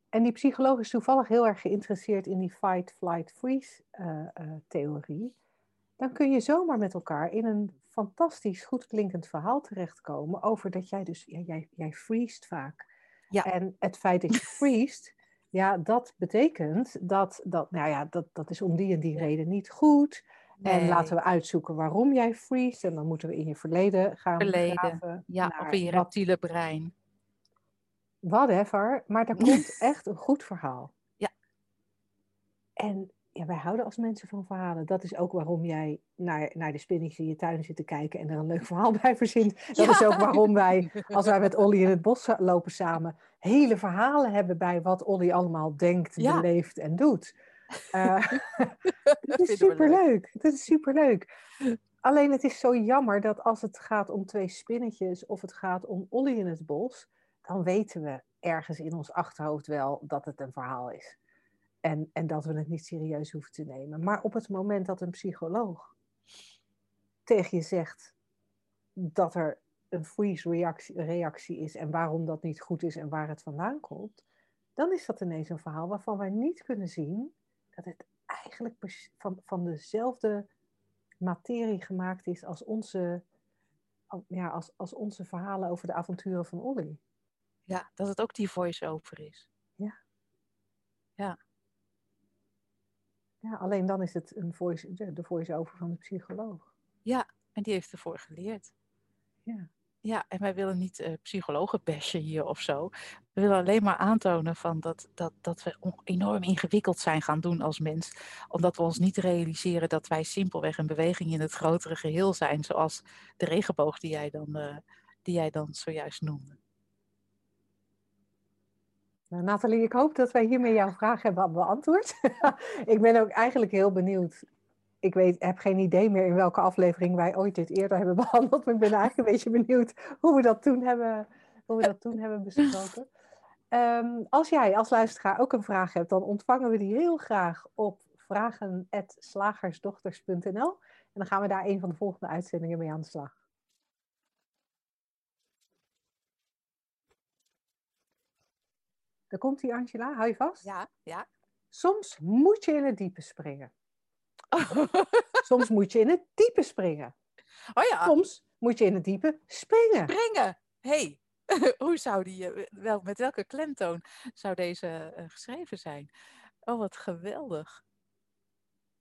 Speaker 2: En die psycholoog is toevallig heel erg geïnteresseerd in die fight, flight, freeze uh, uh, theorie. Dan kun je zomaar met elkaar in een fantastisch goed klinkend verhaal terechtkomen over dat jij dus, ja, jij, jij freest vaak.
Speaker 3: Ja.
Speaker 2: En het feit dat je freest, ja, dat betekent dat, dat, nou ja, dat, dat is om die en die reden niet goed.
Speaker 3: Nee.
Speaker 2: En laten we uitzoeken waarom jij freest. En dan moeten we in je verleden gaan
Speaker 3: Verleden.
Speaker 2: graven.
Speaker 3: Ja, of in je reptiele brein.
Speaker 2: Whatever. Maar er komt echt een goed verhaal.
Speaker 3: Ja.
Speaker 2: En ja, wij houden als mensen van verhalen. Dat is ook waarom jij naar, naar de spinnetjes in je tuin zit te kijken en er een leuk verhaal bij verzint. Dat
Speaker 3: Ja.
Speaker 2: is ook waarom wij, als wij met Olly in het bos lopen samen, hele verhalen hebben bij wat Olly allemaal denkt,
Speaker 3: Ja.
Speaker 2: beleeft en doet. Eh,
Speaker 3: Dat
Speaker 2: Het is superleuk. Het is superleuk. Alleen het is zo jammer dat als het gaat om twee spinnetjes of het gaat om Olly in het bos, dan weten we ergens in ons achterhoofd wel dat het een verhaal is. En, en dat we het niet serieus hoeven te nemen. Maar op het moment dat een psycholoog tegen je zegt dat er een freeze-reactie reactie is en waarom dat niet goed is en waar het vandaan komt, dan is dat ineens een verhaal waarvan wij niet kunnen zien dat het eigenlijk van, van dezelfde materie gemaakt is als onze, ja, als, als onze verhalen over de avonturen van Olly.
Speaker 3: Ja, dat het ook die voice-over is.
Speaker 2: Ja, alleen dan is het een voice, de, voice-over van de psycholoog.
Speaker 3: En die heeft ervoor geleerd.
Speaker 2: Ja.
Speaker 3: Ja, en wij willen niet eh, psychologen hier of zo. We willen alleen maar aantonen van dat, dat, dat we enorm ingewikkeld zijn gaan doen als mens. Omdat we ons niet realiseren dat wij simpelweg een beweging in het grotere geheel zijn. Zoals de regenboog die jij dan, eh, die jij dan zojuist noemde.
Speaker 2: Nou, Nathalie, ik hoop dat wij hiermee jouw vraag hebben beantwoord. ik ben ook eigenlijk heel benieuwd. Ik weet, heb geen idee meer in welke aflevering wij ooit dit eerder hebben behandeld. Maar ik ben eigenlijk een beetje benieuwd hoe we dat toen hebben, hoe we dat toen hebben besproken. Ehm, als jij als luisteraar ook een vraag hebt, dan ontvangen we die heel graag op vragen.slagersdochters.nl. En dan gaan we daar een van de volgende uitzendingen mee aan de slag. Daar komt die Angela, hou je vast?
Speaker 3: Ja, ja.
Speaker 2: Soms moet je in het diepe springen. Soms moet je in het diepe springen.
Speaker 3: oh ja,
Speaker 2: Soms moet je in het diepe springen.
Speaker 3: springen. hey. hoe zou die, eh, wel, met welke klemtoon zou deze eh, geschreven zijn? Oh, wat geweldig.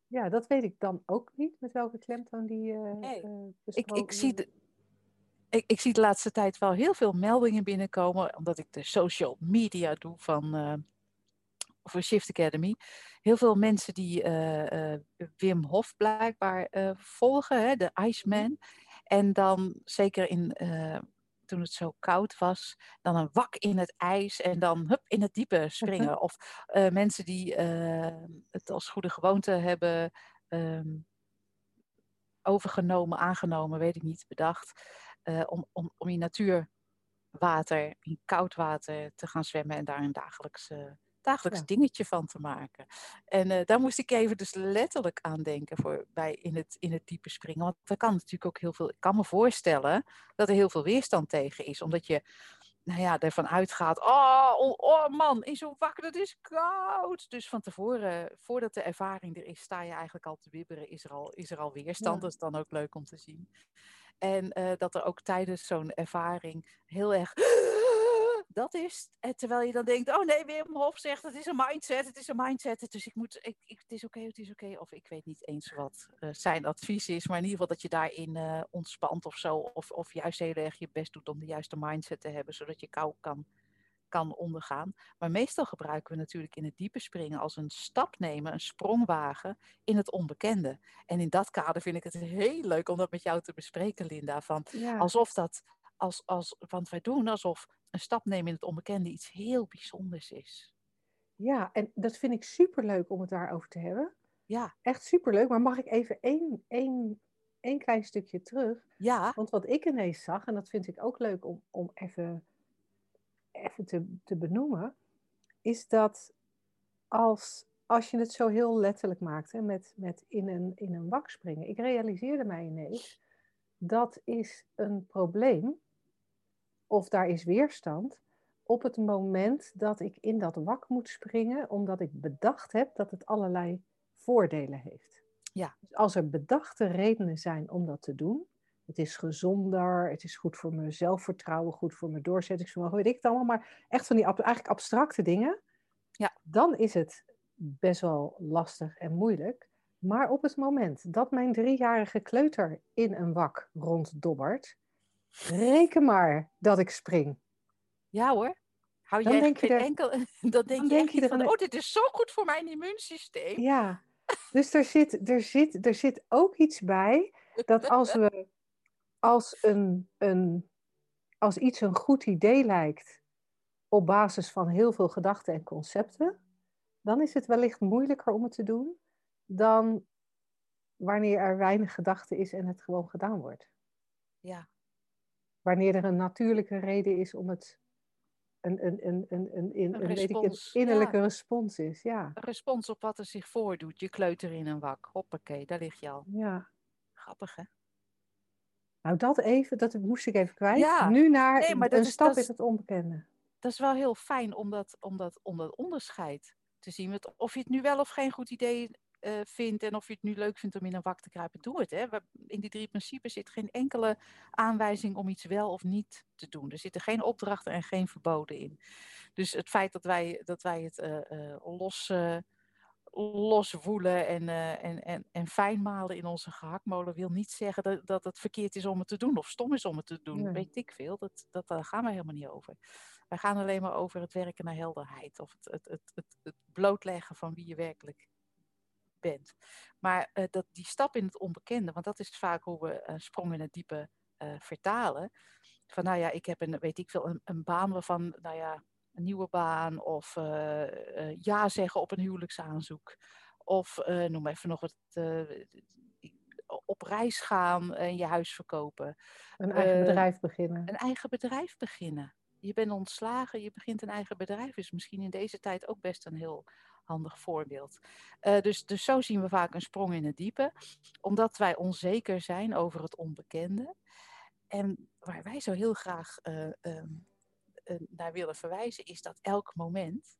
Speaker 2: Ja, dat weet ik dan ook niet, met welke klemtoon die eh
Speaker 3: Nee, Ik, ik zie de, ik, ik zie de laatste tijd wel heel veel meldingen binnenkomen, omdat ik de social media doe van uh, voor Shift Academy. Heel veel mensen die uh, uh, Wim Hof blijkbaar volgen, hè, de Iceman. En dan zeker in, toen het zo koud was, dan een wak in het ijs en dan hup in het diepe springen. Of mensen die het als goede gewoonte hebben um, overgenomen, aangenomen, weet ik niet, bedacht. Uh, om, om, om in natuurwater, in koud water te gaan zwemmen en daar een dagelijks, uh, dagelijks ja. dingetje van te maken. En uh, daar moest ik even dus letterlijk aan denken voor, bij in, het, in het diepe springen. Want er kan natuurlijk ook heel veel, ik kan me voorstellen dat er heel veel weerstand tegen is. Omdat je nou ja, ervan uitgaat, oh, oh, oh man, is zo wakker, het is koud. Dus van tevoren, voordat de ervaring er is, sta je eigenlijk al te wibberen, is er al, is er al weerstand. Ja. Dat is dan ook leuk om te zien. En uh, dat er ook tijdens zo'n ervaring heel erg dat is. En terwijl je dan denkt, oh nee, Wim Hof zegt, het is een mindset, het is een mindset. Dus ik moet, ik, ik, het is oké, okay, het is oké. Okay. Of ik weet niet eens wat uh, zijn advies is, maar in ieder geval dat je daarin uh, ontspant of zo. Of, of juist heel erg je best doet om de juiste mindset te hebben, zodat je kou kan, kan ondergaan. Maar meestal gebruiken we natuurlijk in het diepe springen als een stap nemen, een sprongwagen in het onbekende. En in dat kader vind ik het heel leuk om dat met jou te bespreken, Linda. Van ja. Alsof dat, als, als, want wij doen alsof een stap nemen in het onbekende iets heel bijzonders is.
Speaker 2: Ja, en dat vind ik superleuk om het daarover te hebben.
Speaker 3: Ja.
Speaker 2: Echt superleuk. Maar mag ik even één, één, één klein stukje terug?
Speaker 3: Ja.
Speaker 2: Want wat ik ineens zag, en dat vind ik ook leuk om, om even, even te, te benoemen, is dat als, als je het zo heel letterlijk maakt, hè, met, met in, een, in een wak springen. Ik realiseerde mij ineens, dat is een probleem of daar is weerstand op het moment dat ik in dat wak moet springen, omdat ik bedacht heb dat het allerlei voordelen heeft.
Speaker 3: Ja.
Speaker 2: Dus als er bedachte redenen zijn om dat te doen, het is gezonder, het is goed voor mijn zelfvertrouwen, goed voor mijn doorzettingsvermogen, weet ik het allemaal, maar echt van die eigenlijk abstracte dingen,
Speaker 3: ja.
Speaker 2: dan is het best wel lastig en moeilijk. Maar op het moment dat mijn driejarige kleuter in een wak ronddobbert, Reken maar dat ik spring.
Speaker 3: Ja hoor. Hou
Speaker 2: Dan
Speaker 3: jij
Speaker 2: denk je er-
Speaker 3: enkel... Dan denk
Speaker 2: dan
Speaker 3: je
Speaker 2: denk
Speaker 3: van,
Speaker 2: een-
Speaker 3: oh, dit is zo goed voor mijn immuunsysteem.
Speaker 2: Ja, dus er zit, er, zit, er zit ook iets bij dat als we als, een, een, als iets een goed idee lijkt op basis van heel veel gedachten en concepten, dan is het wellicht moeilijker om het te doen dan wanneer er weinig gedachte is en het gewoon gedaan wordt.
Speaker 3: Ja.
Speaker 2: Wanneer er een natuurlijke reden is om het een, een, een, een, een, een,
Speaker 3: Een
Speaker 2: weet ik, een
Speaker 3: respons,
Speaker 2: innerlijke
Speaker 3: ja.
Speaker 2: respons is. Ja,
Speaker 3: Een respons op wat er zich voordoet. Je kleuter in een wak. Hoppakee, daar lig je al.
Speaker 2: ja.
Speaker 3: Grappig hè?
Speaker 2: Nou, dat even, dat moest ik even kwijt.
Speaker 3: Ja.
Speaker 2: Nu naar
Speaker 3: Nee, maar dat
Speaker 2: een
Speaker 3: is-
Speaker 2: stap in het onbekende.
Speaker 3: Dat is wel heel fijn om dat, om dat, om dat onderscheid te zien. Want of je het nu wel of geen goed idee eh, vindt en of je het nu leuk vindt om in een wak te kruipen, doe het. Hè? We- In die drie principes zit geen enkele aanwijzing om iets wel of niet te doen. Er zitten geen opdrachten en geen verboden in. Dus het feit dat wij, dat wij het eh, los, loswoelen en, eh, en, en, en fijnmalen in onze gehaktmolen wil niet zeggen dat, dat het verkeerd is om het te doen of stom is om het te doen.
Speaker 2: Nee.
Speaker 3: Weet ik veel. Dat, dat, daar gaan we helemaal niet over. Wij gaan alleen maar over het werken naar helderheid of het, het, het, het, het blootleggen van wie je werkelijk bent. Maar eh, dat, die stap in het onbekende, want dat is vaak hoe we een sprong in het diepe eh, vertalen. Van nou ja, ik heb een, weet ik veel, een, een baan waarvan, nou ja, een nieuwe baan of eh, ja zeggen op een huwelijksaanzoek. Of noem even nog wat, op reis gaan en je huis verkopen.
Speaker 2: Een eigen bedrijf beginnen.
Speaker 3: Een eigen bedrijf beginnen. Je bent ontslagen, je begint een eigen bedrijf. Is misschien in deze tijd ook best een heel voorbeeld. Eh, dus, dus zo zien we vaak een sprong in het diepe. Omdat wij onzeker zijn over het onbekende. En waar wij zo heel graag eh, ehm, eh, naar willen verwijzen, is dat elk moment,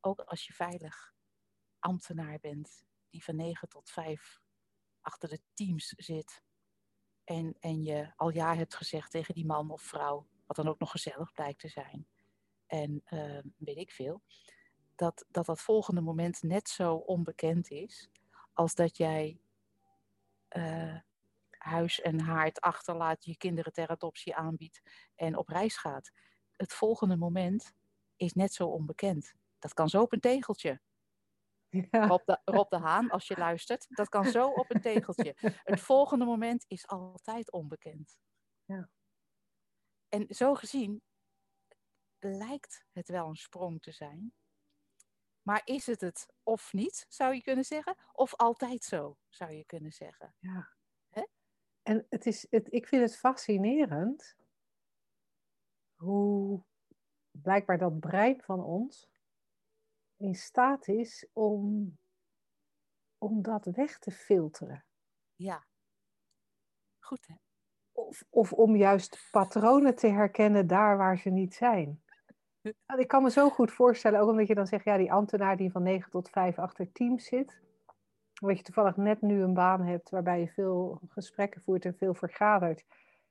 Speaker 3: ook als je veilig ambtenaar bent, die van 9 tot 5 achter de teams zit. En, en je al ja hebt gezegd tegen die man of vrouw, wat dan ook nog gezellig blijkt te zijn. En eh, weet ik veel. Dat, dat dat volgende moment net zo onbekend is als dat jij eh, huis en haard achterlaat, je kinderen ter adoptie aanbiedt en op reis gaat. Het volgende moment is net zo onbekend. Dat kan zo op een tegeltje.
Speaker 2: Ja.
Speaker 3: Rob de, Rob de Haan, als je luistert, dat kan zo op een tegeltje. Het volgende moment is altijd onbekend.
Speaker 2: Ja.
Speaker 3: En zo gezien lijkt het wel een sprong te zijn. Maar is het het of niet, zou je kunnen zeggen? Of altijd zo, zou je kunnen zeggen?
Speaker 2: Ja. En het is, het, ik vind het fascinerend hoe blijkbaar dat brein van ons in staat is om, om dat weg te filteren.
Speaker 3: Ja. Goed, hè?
Speaker 2: Of, of om juist patronen te herkennen daar waar ze niet zijn. Ik kan me zo goed voorstellen, ook omdat je dan zegt, ja, die ambtenaar die van 9 tot 5 achter teams zit. Omdat je toevallig net nu een baan hebt waarbij je veel gesprekken voert en veel vergadert.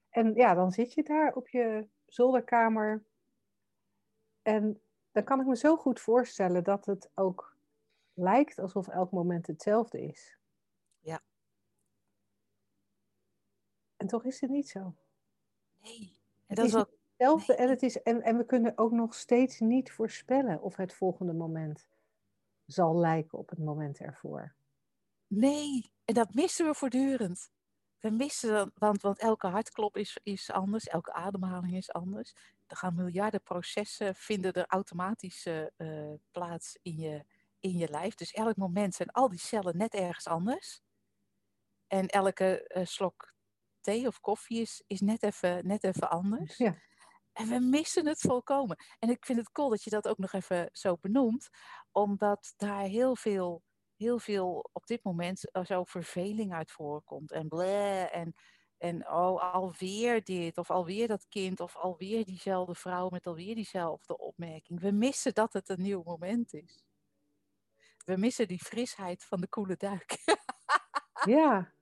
Speaker 2: En ja, dan zit je daar op je zolderkamer. En dan kan ik me zo goed voorstellen dat het ook lijkt alsof elk moment hetzelfde is.
Speaker 3: Ja.
Speaker 2: En toch is het niet zo.
Speaker 3: Nee. En dat is ook,
Speaker 2: hetzelfde en, het is, en, en we kunnen ook nog steeds niet voorspellen of het volgende moment zal lijken op het moment ervoor.
Speaker 3: nee, en dat missen we voortdurend. We missen dat, want, want elke hartklop is, is anders, elke ademhaling is anders. Er gaan miljarden processen, vinden er automatisch eh, eh, plaats in je, in je lijf. Dus elk moment zijn al die cellen net ergens anders. En elke eh, slok thee of koffie is, is net, even, net even anders.
Speaker 2: Ja.
Speaker 3: En we missen het volkomen. En ik vind het cool dat je dat ook nog even zo benoemt, omdat daar heel veel, heel veel op dit moment eh, zo verveling uit voorkomt. En bleh, en, en oh, alweer dit, of alweer dat kind, of alweer diezelfde vrouw met alweer diezelfde opmerking. We missen dat het een nieuw moment is. We missen die frisheid van de koele duik.
Speaker 2: Ja,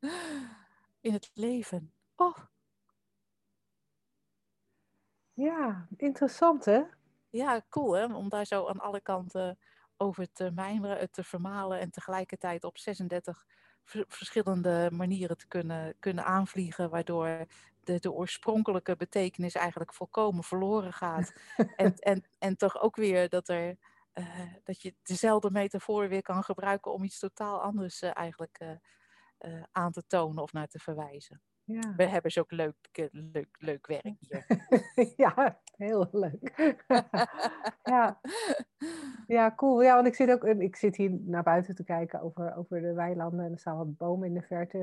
Speaker 3: In het leven. Oh,
Speaker 2: ja, interessant hè?
Speaker 3: Ja, cool hè, om daar zo aan alle kanten over te mijmeren, het te vermalen en tegelijkertijd op 36 ver- verschillende manieren te kunnen, kunnen aanvliegen, waardoor de, de oorspronkelijke betekenis eigenlijk volkomen verloren gaat. en, en, en toch ook weer dat, er, eh, dat je dezelfde metafoor weer kan gebruiken om iets totaal anders eh, eigenlijk eh, aan te tonen of naar te verwijzen.
Speaker 2: Ja.
Speaker 3: We hebben zo ook leuk, leuk, leuk werk hier.
Speaker 2: ja, heel leuk. ja. ja, cool. Ja, want ik zit ook ik zit hier naar buiten te kijken over, over de weilanden en er staan wat bomen in de verte.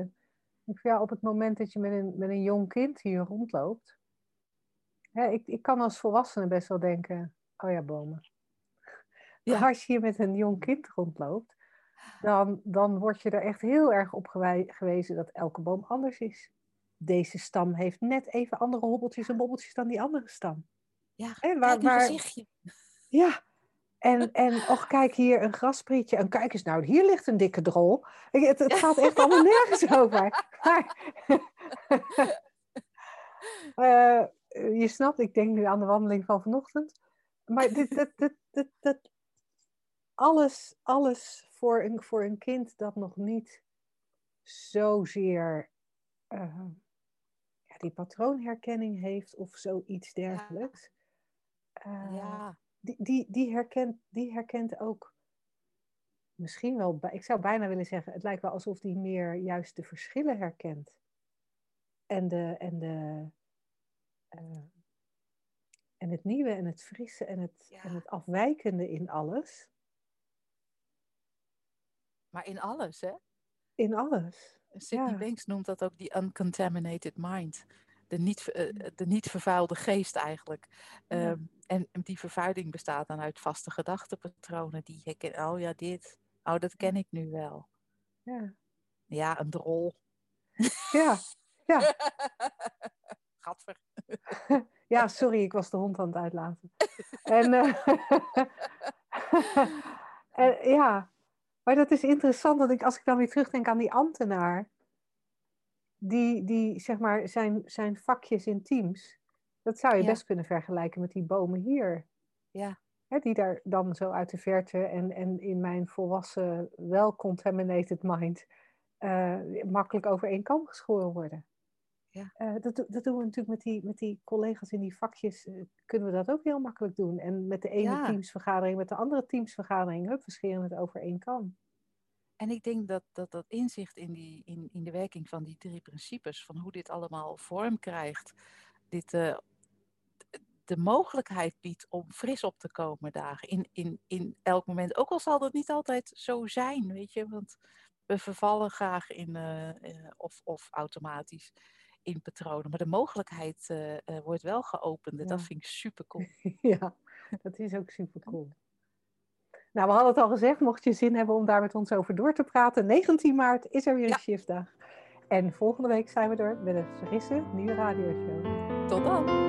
Speaker 2: Ik vind, ja, op het moment dat je met een, met een jong kind hier rondloopt, hè, ik, ik kan als volwassene best wel denken, oh ja, bomen.
Speaker 3: Ja.
Speaker 2: Maar als je hier met een jong kind rondloopt, dan, dan word je er echt heel erg op gewezen dat elke boom anders is. Deze stam heeft net even andere hobbeltjes en bobbeltjes dan die andere stam.
Speaker 3: Ja,
Speaker 2: Hè, waar- waar-
Speaker 3: gezichtje.
Speaker 2: Ja, en, en och, kijk hier een grasprietje. En kijk eens nou, hier ligt een dikke drol. Het, het gaat echt allemaal nergens over. Maar, Eh, je snapt, ik denk nu aan de wandeling van vanochtend. Maar dit, dit, dit, dit, dit- alles, alles voor een, voor een kind dat nog niet zozeer ja, die patroonherkenning heeft of zoiets dergelijks. Eh,
Speaker 3: Ja,
Speaker 2: die, die, die, herkent, die herkent ook misschien wel, ik zou bijna willen zeggen, het lijkt wel alsof die meer juist de verschillen herkent. En, de, en, de, eh, en het nieuwe en het frisse en het,
Speaker 3: Ja.
Speaker 2: en het afwijkende in alles.
Speaker 3: maar in alles, hè?
Speaker 2: In alles.
Speaker 3: Sydney
Speaker 2: Ja.
Speaker 3: Banks noemt dat ook die uncontaminated mind. De niet, eh, de niet vervuilde geest eigenlijk.
Speaker 2: Ja.
Speaker 3: Ehm, en die vervuiling bestaat dan uit vaste gedachtepatronen. Die je kent, oh ja, dit. Oh, dat ken ik nu wel.
Speaker 2: Ja,
Speaker 3: Ja, een drol.
Speaker 2: ja, ja.
Speaker 3: Gadver.
Speaker 2: ja sorry, ik was de hond aan het uitlaten. En, eh, en ja, maar dat is interessant, dat ik, als ik dan weer terugdenk aan die ambtenaar, die, die zeg maar zijn, zijn vakjes in teams, dat zou je
Speaker 3: Ja.
Speaker 2: best kunnen vergelijken met die bomen hier.
Speaker 3: Ja.
Speaker 2: Hè, die daar dan zo uit de verte en, en in mijn volwassen, wel contaminated mind, eh, makkelijk over één kam geschoren worden.
Speaker 3: Ja.
Speaker 2: Eh, dat, dat doen we natuurlijk met die, met die collega's in die vakjes. eh, kunnen we dat ook heel makkelijk doen. En met de ene
Speaker 3: Ja.
Speaker 2: teamsvergadering, met de andere teamsvergadering, hup, we scheren het over één kam.
Speaker 3: En ik denk dat dat, dat inzicht in, die, in, in de werking van die drie principes, van hoe dit allemaal vorm krijgt, dit eh, de mogelijkheid biedt om fris op te komen dagen in, in, in elk moment. Ook al zal dat niet altijd zo zijn, weet je, want we vervallen graag in, of, of automatisch in patronen. Maar de mogelijkheid eh, eh, wordt wel geopend. en Dat vind ik super cool.
Speaker 2: ja, dat is ook super cool. Nou, we hadden het al gezegd, mocht je zin hebben om daar met ons over door te praten, 19 maart is er weer een
Speaker 3: Ja.
Speaker 2: shiftdag. En volgende week zijn we er met een frisse nieuwe radioshow.
Speaker 3: Tot dan!